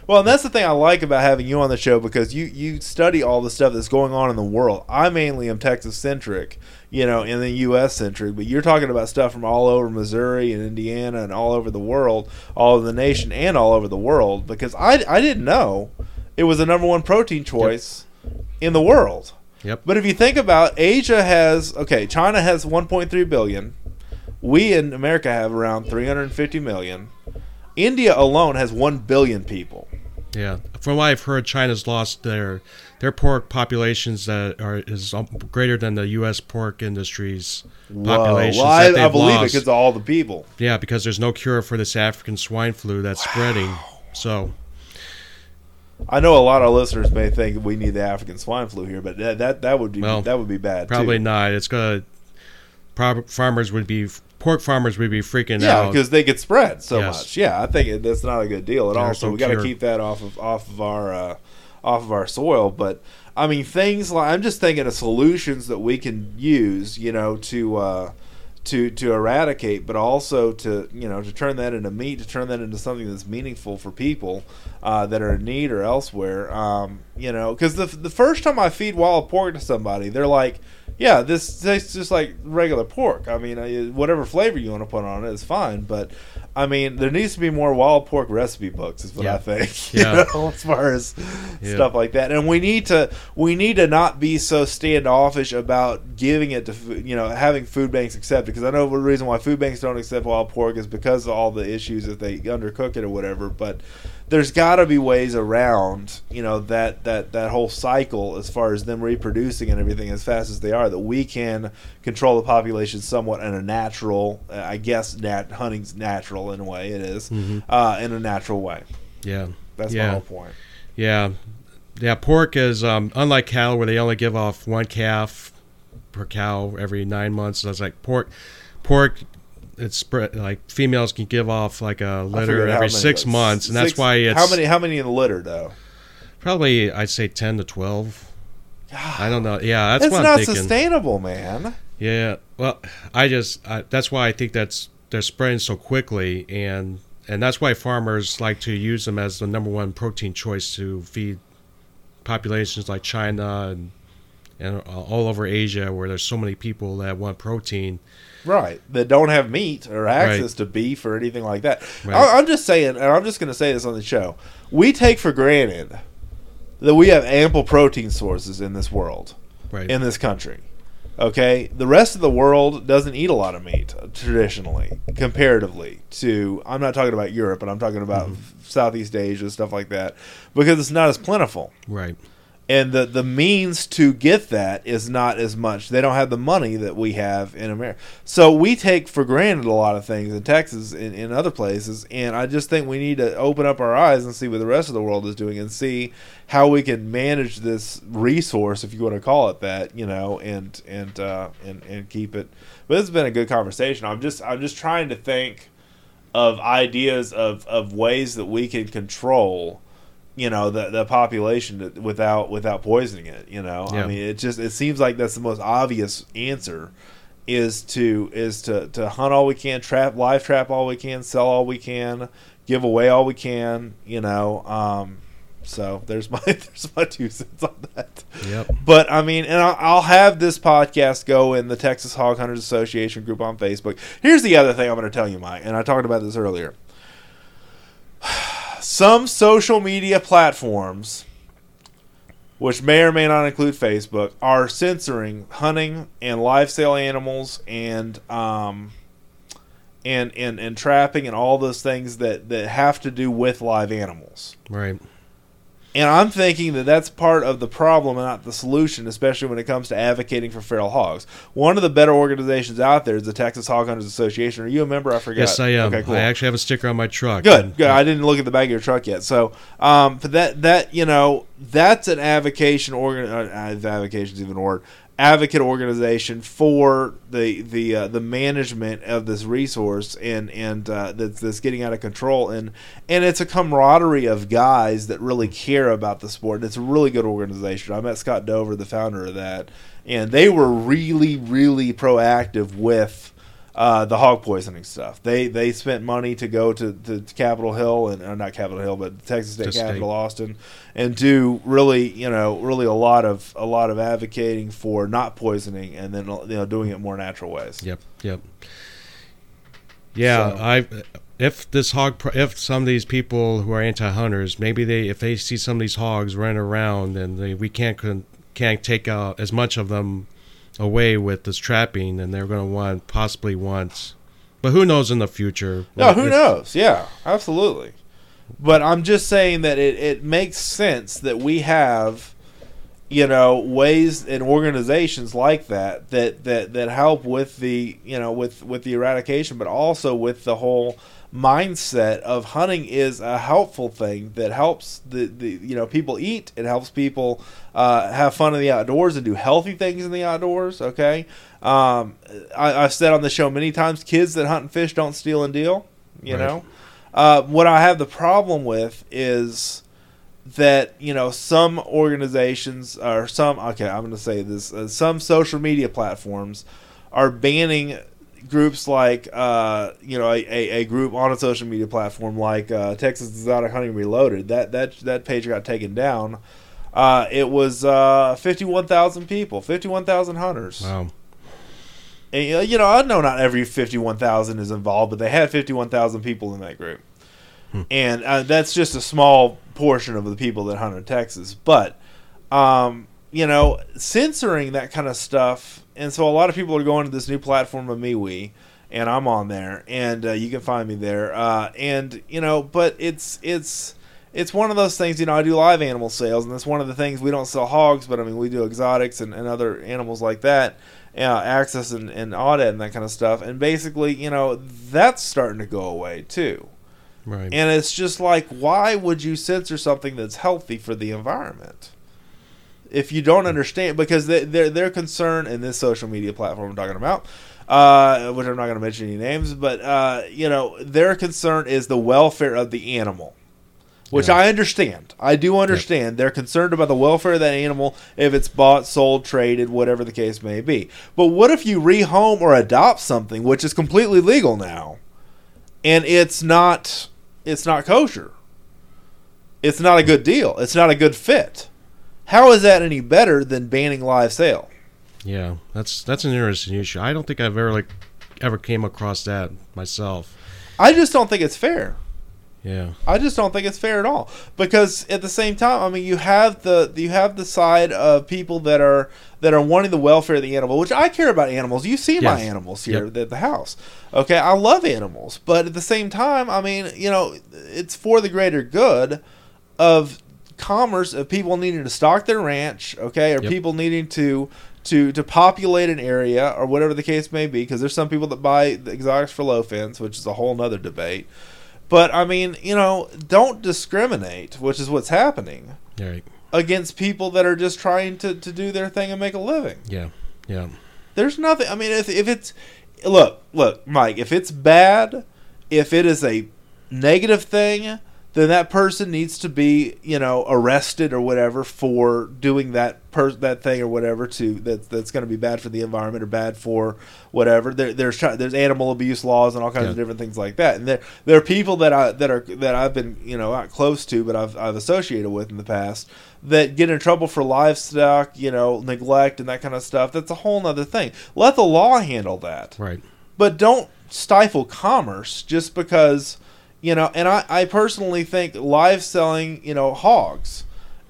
Well, and that's the thing I like about having you on the show because you you study all the stuff that's going on in the world. I mainly am Texas centric, you know, in the U.S. centric, but you're talking about stuff from all over Missouri and Indiana and all over the world, all over the nation, and all over the world. Because I I didn't know it was the number one protein choice in the world. Yep. But if you think about Asia has okay, China has 1.3 billion. We in America have around 350 million. India alone has 1 billion people. Yeah. From what I've heard, China's lost their their pork populations that are is um, greater than the U.S. pork industry's populations. Well, I, I believe it lost. because of all the people. Yeah, because there's no cure for this African swine flu that's spreading. So I know a lot of listeners may think we need the African swine flu here, but that that, that would be Well, that would be bad. probably too. not. It's gonna. Farmers would be pork farmers would be freaking Yeah, out. because they get spread so Yes. much. Yeah, I think that's not a good deal at all. There's So we got to keep that off of off of our uh, off of our soil. But I mean, things like I'm just thinking of solutions that we can use, you know, to uh, to to eradicate, but also to you know to turn that into meat, to turn that into something that's meaningful for people uh, that are in need or elsewhere. Um, you know, because the the first time I feed wild pork to somebody, they're like, yeah, this tastes just like regular pork. I mean, whatever flavor you want to put on it is fine, but I mean, there needs to be more wild pork recipe books, is what Yeah. I think. (laughs) you Yeah. know, as far as Yeah. stuff like that, and we need to we need to not be so standoffish about giving it to you know having food banks accept it because I know the reason why food banks don't accept wild pork is because of all the issues if they undercook it or whatever, but there's got to be ways around you know that that that whole cycle as far as them reproducing and everything as fast as they are that we can control the population somewhat in a natural i guess nat hunting's natural in a way it is, Mhm. uh, in a natural way Yeah. that's my whole point Yeah, yeah. Pork is um, unlike cattle, where they only give off one calf per cow every nine months. So it's like pork. Pork, it's spread like females can give off like a litter every six months, and that's why it's how many how many in the litter though probably I'd say ten to twelve. I don't know. Yeah, that's That's what not I'm thinking. sustainable, man. Yeah, well, I just I, that's why I think that's they're spreading so quickly, and and that's why farmers like to use them as the number one protein choice to feed populations like China and and uh, all over Asia, where there's so many people that want protein. Right. That don't have meat or access Right. to beef or anything like that. Right. I, I'm just saying, and I'm just going to say this on the show. We take for granted that we have ample protein sources in this world, Right. in this country. Okay? The rest of the world doesn't eat a lot of meat traditionally, comparatively to, I'm not talking about Europe, but I'm talking about mm-hmm. Southeast Asia, stuff like that, because it's not as plentiful. right. And the the means to get that is not as much. They don't have the money that we have in America. So we take for granted a lot of things in Texas and in other places, and I just think we need to open up our eyes and see what the rest of the world is doing and see how we can manage this resource, if you want to call it that, you know, and and uh, and and keep it. But this has been a good conversation. I'm just I'm just trying to think of ideas of of ways that we can control you know the the population without without poisoning it you know Yeah. i mean it just it seems like that's the most obvious answer is to is to to hunt all we can trap live trap all we can sell all we can give away all we can you know um so there's (laughs) my there's my two cents on that Yep. but I mean, and I'll, I'll have this podcast go in the Texas Hog Hunters Association group on Facebook. Here's the other thing I'm going to tell you, Mike, and I talked about this earlier. Some social media platforms, which may or may not include Facebook, are censoring hunting and live sale animals and um, and and and trapping and all those things that that have to do with live animals. Right. And I'm thinking that that's part of the problem and not the solution, especially when it comes to advocating for feral hogs. One of the better organizations out there is the Texas Hog Hunters Association. Are you a member? I forgot. Yes, I am. Okay, cool. I actually have a sticker on my truck. Good, good. I didn't look at the back of your truck yet. So, um, but that that you know that's an avocation organ. Uh, avocation's even a word. Advocate organization for the the uh, the management of this resource and and uh, that's, that's getting out of control and and it's a camaraderie of guys that really care about the sport. And it's a really good organization. I met Scott Dover, the founder of that, and they were really really proactive with uh, the hog poisoning stuff. They they spent money to go to, to, to Capitol Hill and uh, not Capitol Hill, but Texas State To state. Capitol Austin, and do really you know really a lot of a lot of advocating for not poisoning and then you know doing it more natural ways. Yep. Yep. Yeah, So- I if this hog if some of these people who are anti-hunters maybe they if they see some of these hogs running around and they, we can't can't take out as much of them away with this trapping and they're going to want possibly want but who knows in the future No, who knows? Yeah, absolutely. But I'm just saying that it, it makes sense that we have, you know, ways and organizations like that that, that that help with the you know with with the eradication, but also with the whole mindset of hunting is a helpful thing that helps the, the you know people eat. It helps people uh, have fun in the outdoors and do healthy things in the outdoors okay? Um, I, i've said on the show many times kids that hunt and fish don't steal and deal you Right. know? Uh, what i have the problem with is that you know some organizations or some okay i'm going to say this uh, some social media platforms are banning groups like uh, you know a, a, a group on a social media platform like uh, Texas Exotic Hunting Reloaded that that that page got taken down Uh, it was uh, 51,000 people, 51,000 hunters. Wow. And, uh, you know, I know not every 51,000 is involved, but they had 51,000 people in that group. And uh, that's just a small portion of the people that hunt in Texas. But, um, you know, censoring that kind of stuff. And so a lot of people are going to this new platform of MeWe, and I'm on there, and uh, you can find me there. Uh, and, you know, but it's, it's, it's one of those things, you know, I do live animal sales, and that's one of the things we don't sell hogs, but I mean, we do exotics and, and other animals like that uh, axis and, and Aoudad and that kind of stuff. And basically, you know, that's starting to go away too. Right. And it's just like, why would you censor something that's healthy for the environment? If you don't understand, because they, their their concern in this social media platform I'm talking about, uh, which I'm not going to mention any names, but uh, you know, their concern is the welfare of the animal which Yeah. I understand. I do understand. They're concerned about the welfare of that animal if it's bought, sold, traded, whatever the case may be. But what if you rehome or adopt something which is completely legal now, and it's not it's not kosher? It's not a good deal. It's not a good fit. How is that any better than banning live sale? yeah, that's that's an interesting issue. I don't think I've ever like ever came across that myself. I just don't think it's fair. Yeah. I just don't think it's fair at all. Because at the same time, I mean, you have the you have the side of people that are that are wanting the welfare of the animal, which I care about animals. You see my animals here Yep. at the house. Okay, I love animals, but at the same time, I mean, you know, it's for the greater good of commerce of people needing to stock their ranch, okay, or Yep. people needing to to to populate an area or whatever the case may be because there's some people that buy the exotics for low fins, which is a whole nother debate. But I mean, you know, don't discriminate, which is what's happening Right. against people that are just trying to, to do their thing and make a living. Yeah. Yeah. There's nothing. I mean, if, if it's look, look, Mike, if it's bad, if it is a negative thing, then that person needs to be, you know, arrested or whatever for doing that per- that thing or whatever to that that's going to be bad for the environment or bad for whatever. There, there's there's animal abuse laws and all kinds of different things like that. And there there are people that I that are that I've been you know not close to, but I've I've associated with in the past that get in trouble for livestock, you know, neglect and that kind of stuff. That's a whole other thing. Let the law handle that Right. but don't stifle commerce just because you know and I, I personally think live selling you know hogs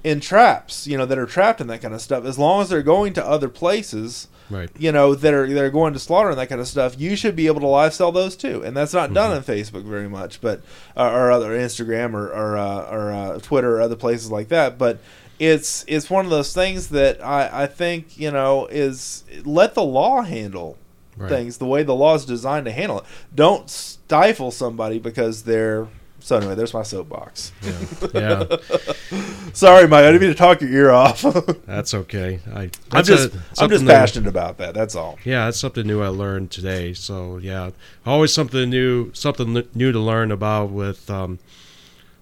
in traps you know that are trapped in that kind of stuff as long as they're going to other places Right. you know that are that are going to slaughter and that kind of stuff you should be able to live sell those too. And that's not done on facebook very much but uh, or other instagram or or, uh, or uh, twitter or other places like that. But it's it's one of those things that i i think you know is let the law handle Right. things the way the law is designed to handle it. Don't stifle somebody because they're. So anyway, there's my soapbox. Yeah. Yeah. (laughs) Sorry, Mike. I didn't mean to talk your ear off. (laughs) That's okay. I. just That's a- I'm just passionate about that. That's all. Yeah, that's something new I learned today. So yeah, always something new, something new to learn about with um,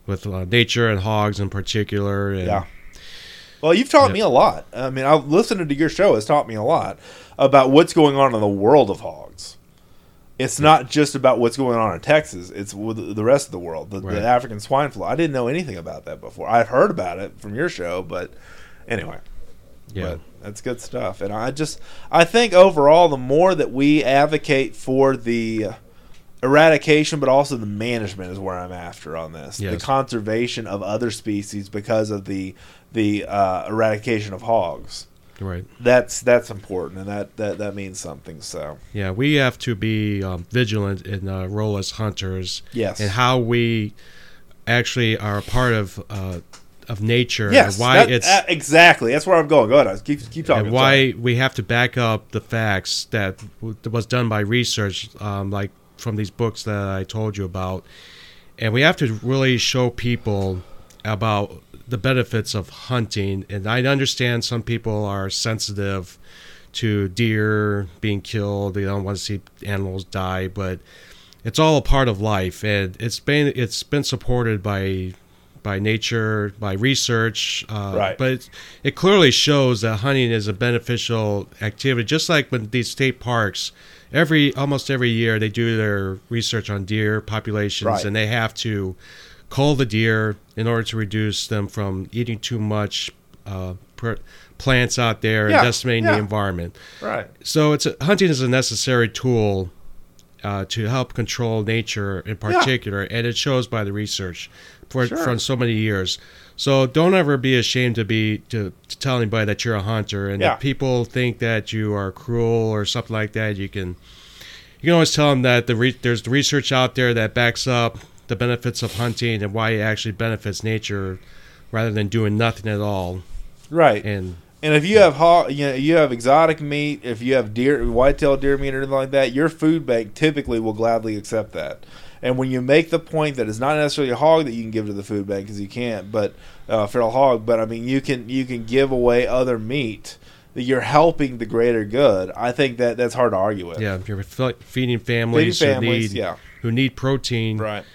with uh, nature and hogs in particular. And, Yeah. Well, you've taught Yeah. me a lot. I mean, I've listened to your show has taught me a lot about what's going on in the world of hogs. It's not just about what's going on in Texas; it's with the rest of the world. The, Right. the African swine flu. I didn't know anything about that before. I've heard about it from your show, but anyway. Yeah. But that's good stuff. And I just I think overall the more that we advocate for the eradication but also the management is where I'm after on this. The conservation of other species because of the the uh, eradication of hogs. Right. That's that's important and that that, that means something. So Yeah, we have to be um, vigilant in uh, role as hunters yes. and how we actually are a part of uh, of nature. yes, and why that- it's uh, exactly. That's where I'm going. Go ahead. Keep keep talking. and why we have to back up the facts that w- was done by research, um, like from these books that I told you about, and we have to really show people about the benefits of hunting. And I understand some people are sensitive to deer being killed; they don't want to see animals die, but it's all a part of life, and it's been it's been supported by by nature, by research. Uh, Right. But it, it clearly shows that hunting is a beneficial activity. Just like when these state parks, every almost every year they do their research on deer populations, Right. and they have to cull the deer in order to reduce them from eating too much uh, per, plants out there Yeah, and decimating yeah. the environment. Right. So it's a, hunting is a necessary tool uh, to help control nature in particular, and it shows by the research for Sure. from so many years. So don't ever be ashamed to be to, to tell anybody that you're a hunter, and Yeah. if people think that you are cruel or something like that, you can you can always tell them that the re- there's the research out there that backs up the benefits of hunting and why it actually benefits nature, rather than doing nothing at all. Right. And And if you have hog, you know, you have exotic meat, if you have deer, whitetail deer meat or anything like that, your food bank typically will gladly accept that. And when you make the point that it's not necessarily a hog that you can give to the food bank because you can't, but uh, feral hog, but I mean you can you can give away other meat that you're helping the greater good. I think that that's hard to argue with. yeah, you're fe- feeding Feeding families, families, who need yeah, who need protein. right.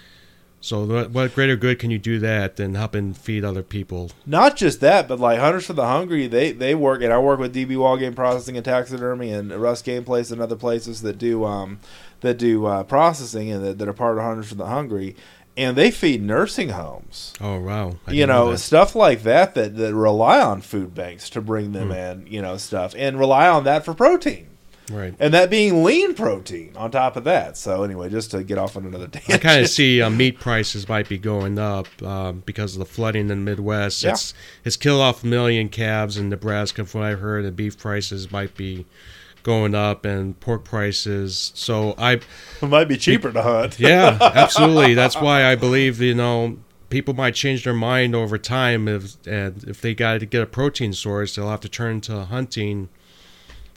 So what, what greater good can you do that than helping feed other people? Not just that, but like Hunters for the Hungry, they they work, and I work with DB Wall Game Processing and Taxidermy, and Russ Game Place and other places that do um that do uh, processing and that, that are part of Hunters for the Hungry, and they feed nursing homes. Oh wow! I you didn't know, stuff like that, that that rely on food banks to bring them Hmm. in. You know, stuff and rely on that for protein. Right. And that being lean protein on top of that. So anyway, just to get off on another tangent. I kind of see uh, meat prices might be going up um, because of the flooding in the Midwest. Yeah. It's it's killed off a million calves in Nebraska. From what I've heard, and beef prices might be going up, and pork prices. So I, it might be cheaper to hunt. yeah, (laughs) absolutely. That's why I believe you know people might change their mind over time if and if they got to get a protein source, they'll have to turn to hunting.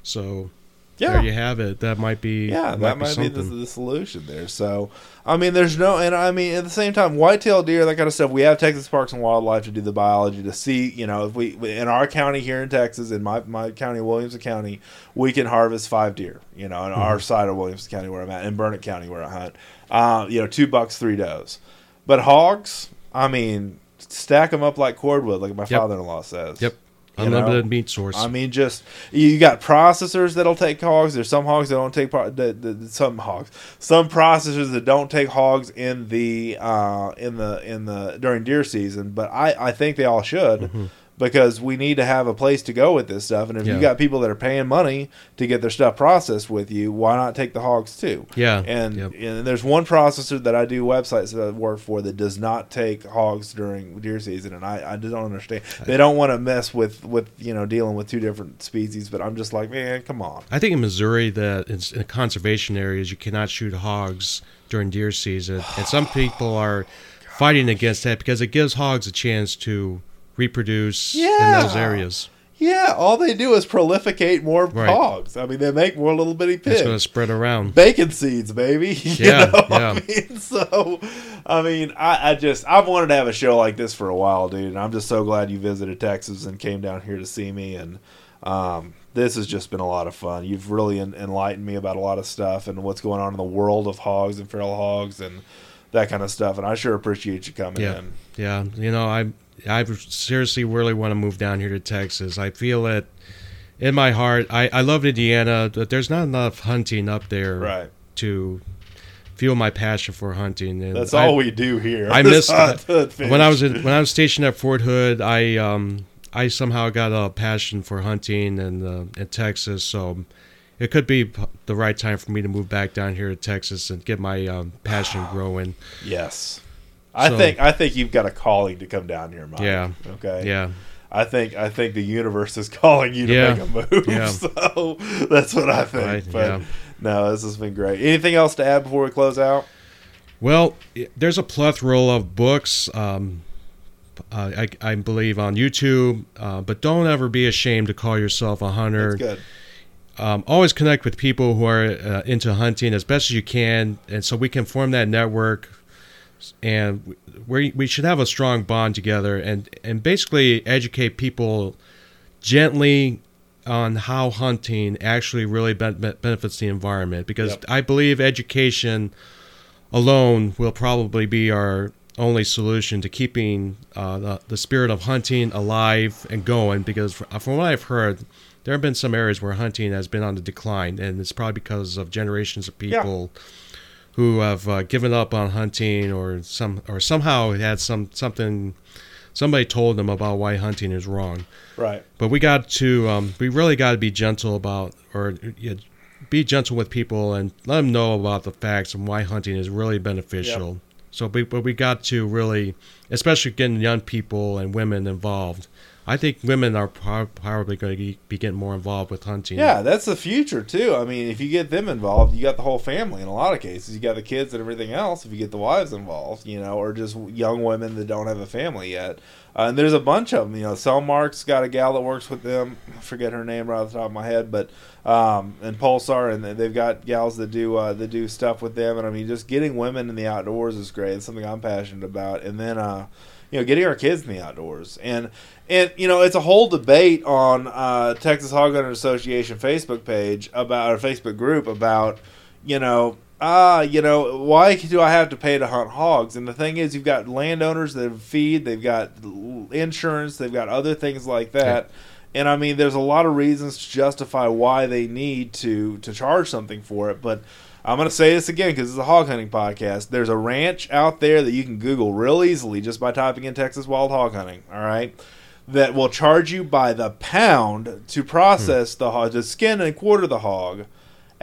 So yeah. there you have it. That might be Yeah, that might be, the, the solution there. So, I mean, there's no, and I mean, at the same time, whitetail deer, that kind of stuff. We have Texas Parks and Wildlife to do the biology to see, you know, if we in our county here in Texas, in my my county, Williamson County, we can harvest five deer. You know, in our side of Williamson County where I'm at, in Burnet County where I hunt, uh, you know, two bucks, three does. But hogs, I mean, stack them up like cordwood, like my Yep. father-in-law says. Yep. You know? Unlimited meat source. I mean, just you got processors that'll take hogs. There's some hogs that don't take pro- that, that, some hogs, some processors that don't take hogs in the uh, in the in the during deer season. But I I think they all should because we need to have a place to go with this stuff. And if Yeah. you got people that are paying money to get their stuff processed with you, why not take the hogs too? yeah. And, yep. and there's one processor that I do websites that I work for that does not take hogs during deer season, and I, I just don't understand. They don't want to mess with with you know dealing with two different species, but I'm just like, man, come on. I think in Missouri that it's in conservation areas you cannot shoot hogs during deer season, and some people are (sighs) fighting against that because it gives hogs a chance to reproduce in Yeah. those areas. Yeah, all they do is prolificate more Right. hogs. I mean, they make more little bitty pigs. It's going to spread around. Bacon seeds, baby. (laughs) You Yeah, know? yeah. I mean, so, I mean, I, I just I've wanted to have a show like this for a while, dude. And I'm just so glad you visited Texas and came down here to see me. And um, this has just been a lot of fun. You've really en- enlightened me about a lot of stuff and what's going on in the world of hogs and feral hogs and that kind of stuff. And I sure appreciate you coming Yeah. in. Yeah, you know, I I seriously really want to move down here to Texas. I feel it in my heart. I I love Indiana, but there's not enough hunting up there Right. to fuel my passion for hunting. And That's I- all we do here. I miss (laughs) Hunt, hunt, when I was in, when I was stationed at Fort Hood. I um I somehow got a passion for hunting and uh, in Texas, so it could be the right time for me to move back down here to Texas and get my um, passion growing. Yes. I So- think I think you've got a calling to come down here, Mike. Yeah. Okay. Yeah, I think I think the universe is calling you to Yeah. make a move. (laughs) Yeah. So that's what I think. Right, But yeah. no, this has been great. Anything else to add before we close out? Well, there's a plethora of books, um, uh, I, I believe, on YouTube. Uh, but don't ever be ashamed to call yourself a hunter. That's good. Um, always connect with people who are uh, into hunting as best as you can, and so we can form that network. And we we should have a strong bond together, and and basically educate people gently on how hunting actually really ben- ben- benefits the environment. Because Yep. I believe education alone will probably be our only solution to keeping uh, the, the spirit of hunting alive and going. Because from what I've heard, there have been some areas where hunting has been on the decline, and it's probably because of generations of Yeah. Who have uh, given up on hunting or some or somehow had some something somebody told them about why hunting is wrong. Right. But we got to um, we really got to be gentle about or yeah, be gentle with people and let them know about the facts and why hunting is really beneficial. Yep. So, we, but we got to really, especially getting young people and women involved. I think women are probably going to be getting more involved with hunting. Yeah, that's the future too. I mean, if you get them involved, you got the whole family. In a lot of cases, you got the kids and everything else. If you get the wives involved, you know, or just young women that don't have a family yet. Uh, and there's a bunch of them. You know, Sellmark's got a gal that works with them. I forget her name right off the top of my head, but um, and Pulsar, and they've got gals that do uh, that do stuff with them. And I mean, just getting women in the outdoors is great. It's something I'm passionate about. And then, uh, you know, getting our kids in the outdoors, and and you know, it's a whole debate on uh, Texas Hog Hunter Association Facebook page about our Facebook group about, you know, ah, you know, why do I have to pay to hunt hogs? And the thing is, you've got landowners that feed, they've got insurance, they've got other things like that. And I mean, there's a lot of reasons to justify why they need to to charge something for it. But I'm going to say this again because it's a hog hunting podcast. There's a ranch out there that you can Google real easily just by typing in Texas wild hog hunting. All right. That will charge you by the pound to process the hog, to skin and quarter the hog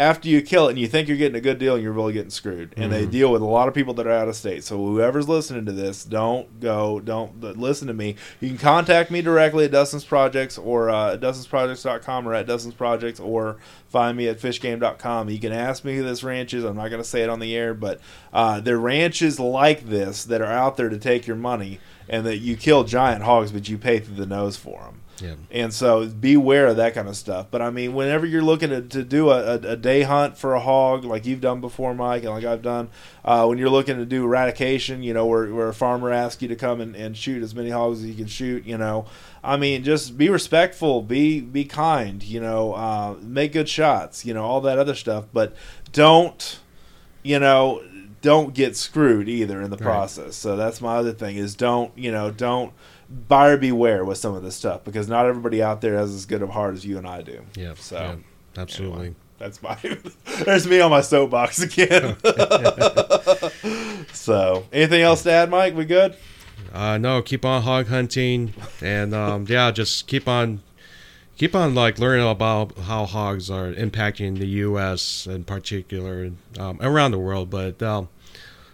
after you kill it and you think you're getting a good deal and you're really getting screwed. And they deal with a lot of people that are out of state. So whoever's listening to this don't go don't listen to me. You can contact me directly at dustin's projects or uh, at dustinsprojects.com or at dustin's projects or find me at fishgame.com you can ask me who this ranch is. I'm not going to say it on the air but uh, there are ranches like this that are out there to take your money and that you kill giant hogs but you pay through the nose for them Yeah. and so beware of that kind of stuff. But I mean, whenever you're looking to, to do a, a, a day hunt for a hog, like you've done before, Mike, and like I've done, uh, when you're looking to do eradication, you know, where, where a farmer asks you to come and, and shoot as many hogs as you can shoot, you know, I mean, just be respectful, be be kind, you know, uh, make good shots, you know, all that other stuff. But don't, you know, don't get screwed either in the Right. process. So that's my other thing is don't, you know, don't buyer beware with some of this stuff because not everybody out there has as good of a heart as you and I do. Yeah. So yeah, absolutely. that's my (laughs) there's me on my soapbox again. (laughs) so anything else to add, Mike? We good? Uh, no, keep on hog hunting, and um, yeah, just keep on, keep on like learning about how hogs are impacting the U.S. in particular, and um, around the world. But um,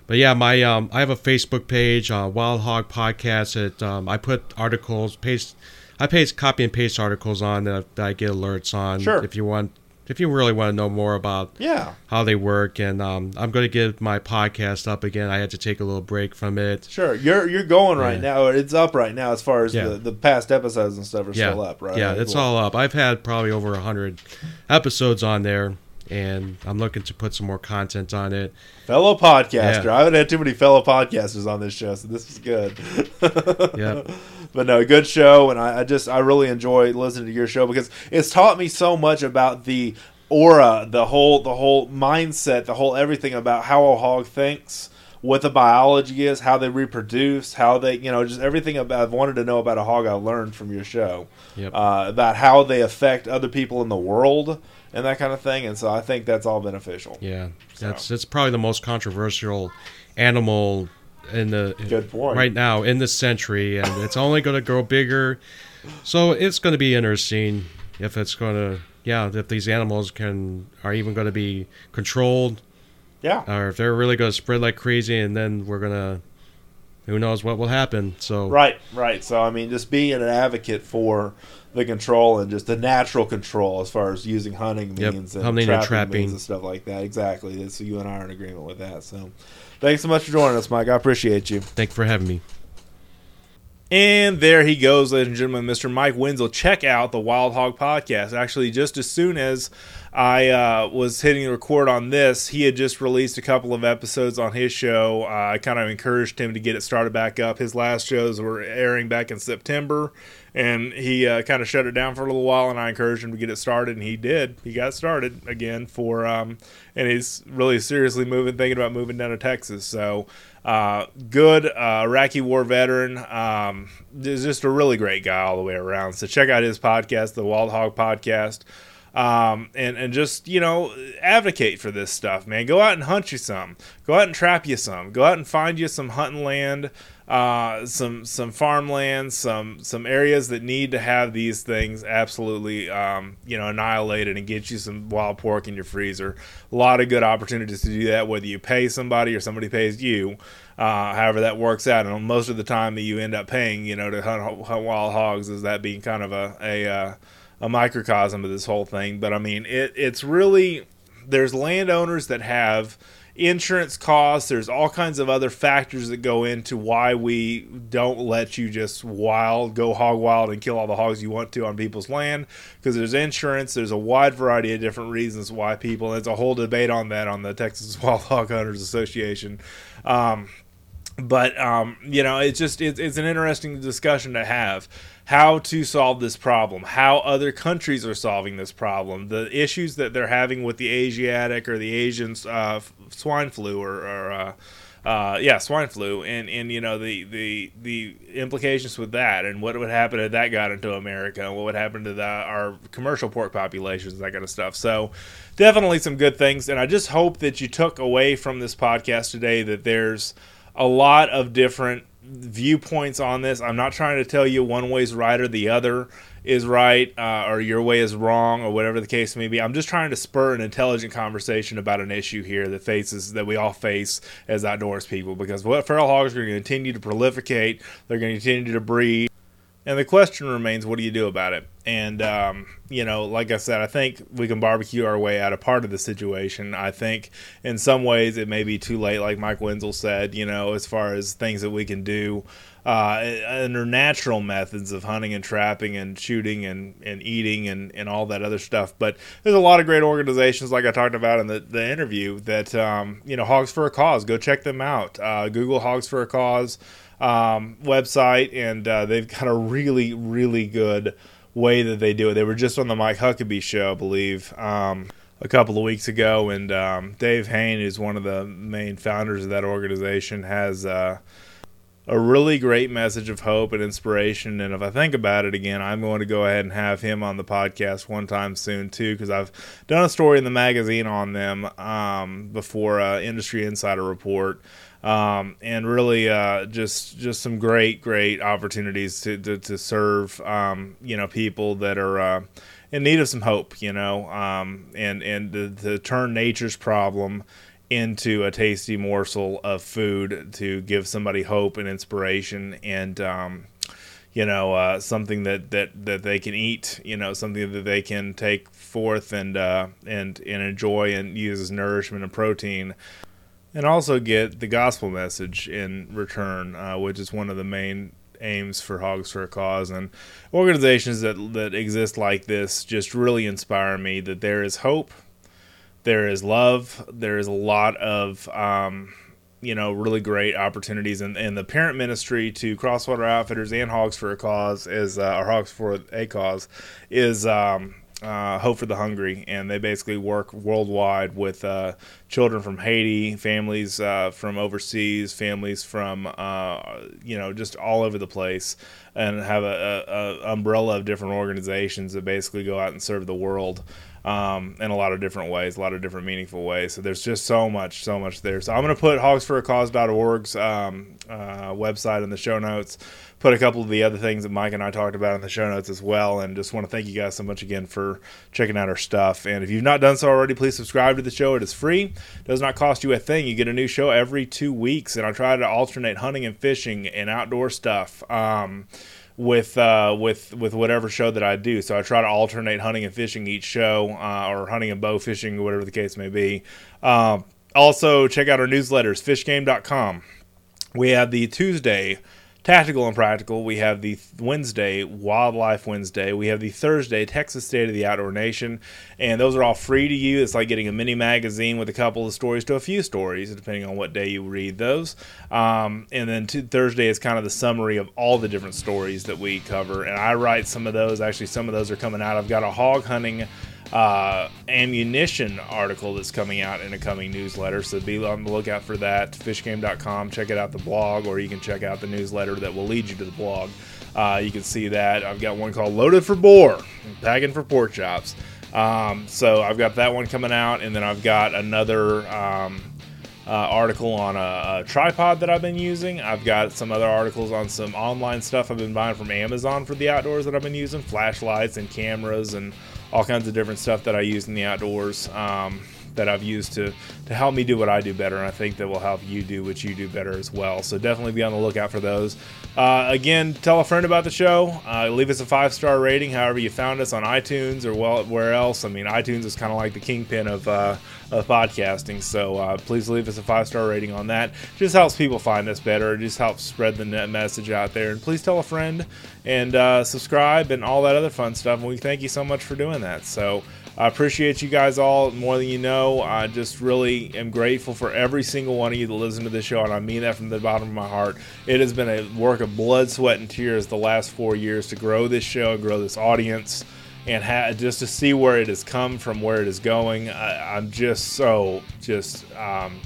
but yeah, my um, I have a Facebook page, uh, Wild Hog Podcast. It um, I put articles, paste, I paste copy and paste articles on that, that I get alerts on. Sure. If you want, if you really want to know more about Yeah. how they work, and um, I'm going to get my podcast up again. I had to take a little break from it. Sure. You're you're going right Yeah. now. It's up right now as far as Yeah. the, the past episodes and stuff are yeah, still up, right? Yeah, it's Cool. all up. I've had probably over a hundred episodes on there, and I'm looking to put some more content on it. fellow podcaster. Yeah. I haven't had too many fellow podcasters on this show, so this is good. (laughs) Yeah. (laughs) But no, good show, and I, I just I really enjoy listening to your show because it's taught me so much about the aura, the whole the whole mindset, the whole everything about how a hog thinks, what the biology is, how they reproduce, how they you know just everything about I've wanted to know about a hog I learned from your show Yep. uh, about how they affect other people in the world and that kind of thing, and so I think that's all beneficial. Yeah, that's it's probably the most controversial animal in the Good point. right now in this century, and it's only going to grow bigger. So it's going to be interesting if it's going to yeah if these animals can are even going to be controlled Yeah. or if they're really going to spread like crazy, and then we're gonna who knows what will happen. So Right, right. So I mean, just being an advocate for the control and just the natural control as far as using hunting Yep, means and hunting and trapping, trapping. means and stuff like that. Exactly. So you and I are in agreement with that. So thanks so much for joining us, Mike. I appreciate you. thank you for having me. And there he goes, ladies and gentlemen, Mr. Mike Wenzel. Check out the Wild Hog podcast. Actually, just as soon as I uh, was hitting record on this, he had just released a couple of episodes on his show. Uh, I kind of encouraged him to get it started back up. His last shows were airing back in September, and he uh, kind of shut it down for a little while. And I encouraged him to get it started, and he did. He got started again for, um, and he's really seriously moving, thinking about moving down to Texas. So uh, good uh, Iraqi war veteran. Um, just a really great guy all the way around. So check out his podcast, the Wild Hog Podcast, um, and and just you know advocate for this stuff, man. Go out and hunt you some. Go out and trap you some. Go out and find you some hunting land. uh, some some farmland, some some areas that need to have these things absolutely um, you know annihilated and get you some wild pork in your freezer. A lot of good opportunities to do that, whether you pay somebody or somebody pays you. Uh, however that works out, and most of the time that you end up paying, you know, to hunt, hunt wild hogs is that being kind of a a, uh, a microcosm of this whole thing. But I mean, it it's really there's landowners that have insurance costs. There's all kinds of other factors that go into why we don't let you just wild go hog wild and kill all the hogs you want to on people's land because there's insurance. There's a wide variety of different reasons why people. There's a whole debate on that on the Texas (laughs) Wild Hog Hunters Association. Um, but um, you know, it's just it's, it's an interesting discussion to have how to solve this problem, how other countries are solving this problem, the issues that they're having with the Asiatic or the Asian uh, swine flu or, or uh, uh, yeah, swine flu, and and you know the the the implications with that, and what would happen if that got into America, and what would happen to the, our commercial pork populations, that kind of stuff. So, definitely some good things, and I just hope that you took away from this podcast today that there's a lot of different viewpoints on this. I'm not trying to tell you one way's right or the other is right uh, or your way is wrong or whatever the case may be. I'm just trying to spur an intelligent conversation about an issue here that faces that we all face as outdoors people because what feral hogs are going to continue to proliferate. They're going to continue to breed. And the question remains, what do you do about it? And, um, you know, like I said, I think we can barbecue our way out of part of the situation. I think in some ways it may be too late, like Mike Wenzel said, you know, as far as things that we can do uh, under natural methods of hunting and trapping and shooting and, and eating and, and all that other stuff. But there's a lot of great organizations, like I talked about in the, the interview, that, um, you know, Hogs for a Cause, go check them out. Uh, Google Hogs for a Cause um, website, and uh, they've got a really, really good way that they do it. They were just on the Mike Huckabee show, I believe, um, a couple of weeks ago, and um, Dave Hayne, who's one of the main founders of that organization, has. Uh, a really great message of hope and inspiration. And if I think about it again, I'm going to go ahead and have him on the podcast one time soon too, because I've done a story in the magazine on them um, before uh, Industry Insider Report um, and really uh, just just some great great opportunities to to, to serve um, you know people that are uh, in need of some hope you know um, and and to, to, turn nature's problem into a tasty morsel of food to give somebody hope and inspiration and um, you know uh, something that, that that they can eat you know something that they can take forth and uh, and and enjoy and use as nourishment and protein and also get the gospel message in return, uh, which is one of the main aims for Hogs for a Cause. And organizations that that exist like this just really inspire me. That there is hope, there is love, there is a lot of um, you know really great opportunities. And, and the parent ministry to crosswater outfitters and hogs for a cause is uh, hogs for a cause is um, uh, Hope for the Hungry, and they basically work worldwide with uh, children from Haiti, families uh, from overseas, families from uh, you know just all over the place, and have a, a, a, umbrella of different organizations that basically go out and serve the world um, in a lot of different ways, a lot of different meaningful ways. So there's just so much, so much there. So I'm going to put hogsforacause.org's um, uh, website in the show notes put a couple of the other things that Mike and I talked about in the show notes as well. And just want to thank you guys so much again for checking out our stuff. And if you've not done so already, please subscribe to the show. It is free, it does not cost you a thing. You get a new show every two weeks, and I try to alternate hunting and fishing and outdoor stuff. Um, with uh, with with whatever show that I do. So I try to alternate hunting and fishing each show, uh, or hunting and bow fishing, whatever the case may be. Uh, also, check out our newsletters, fishgame.com. We have the Tuesday Tactical and Practical, we have the Wednesday Wildlife Wednesday. We have the Thursday Texas State of the Outdoor Nation, and those are all free to you. It's like getting a mini magazine with a couple of stories to a few stories, depending on what day you read those. Um, and then Thursday is kind of the summary of all the different stories that we cover, and I write some of those. Actually, some of those are coming out. I've got a hog hunting uh, ammunition article that's coming out in a coming newsletter. So be on the lookout for that. Fishgame.com. Check it out the blog, or you can check out the newsletter that will lead you to the blog. Uh, you can see that. I've got one called Loaded for Boar, Packing for Pork Chops. Um, so I've got that one coming out, and then I've got another um, uh, article on a, a, tripod that I've been using. I've got some other articles on some online stuff I've been buying from Amazon for the outdoors that I've been using, flashlights and cameras and all kinds of different stuff that I use in the outdoors. Um, that I've used to to help me do what I do better, and I think that will help you do what you do better as well. So definitely be on the lookout for those. Uh, again, tell a friend about the show. Uh, leave us a five star rating, however you found us on iTunes or well where else. I mean, iTunes is kind of like the kingpin of. Uh, of podcasting. So uh, please leave us a five star rating on that. Just helps people find us better. It just helps spread the net message out there. And please tell a friend and uh, subscribe and all that other fun stuff. And we thank you so much for doing that. So I appreciate you guys all more than you know. I just really am grateful for every single one of you that listen to this show, and I mean that from the bottom of my heart. It has been a work of blood, sweat, and tears the last four years to grow this show, and grow this audience, and ha- just to see where it has come from, where it is going. I, am just so just. Um,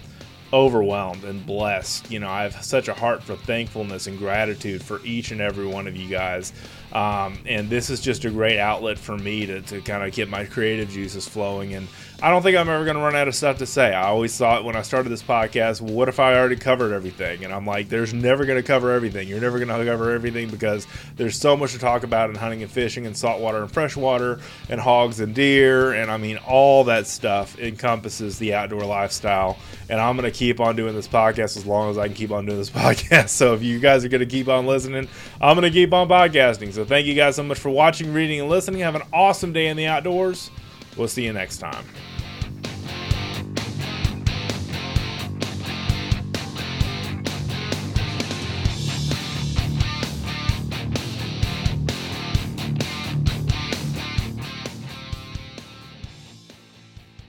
overwhelmed and blessed. You know, I have such a heart for thankfulness and gratitude for each and every one of you guys. Um, and this is just a great outlet for me to, to kind of get my creative juices flowing. And I don't think I'm ever going to run out of stuff to say. I always thought when I started this podcast, well, what if I already covered everything? And I'm like, there's never going to cover everything. You're never going to cover everything because there's so much to talk about in hunting and fishing and saltwater and freshwater and hogs and deer. And I mean, all that stuff encompasses the outdoor lifestyle. And I'm going to keep on doing this podcast as long as I can keep on doing this (laughs) podcast. So if you guys are going to keep on listening, I'm going to keep on podcasting. So so thank you guys so much for watching, reading, and listening. Have an awesome day in the outdoors. We'll see you next time.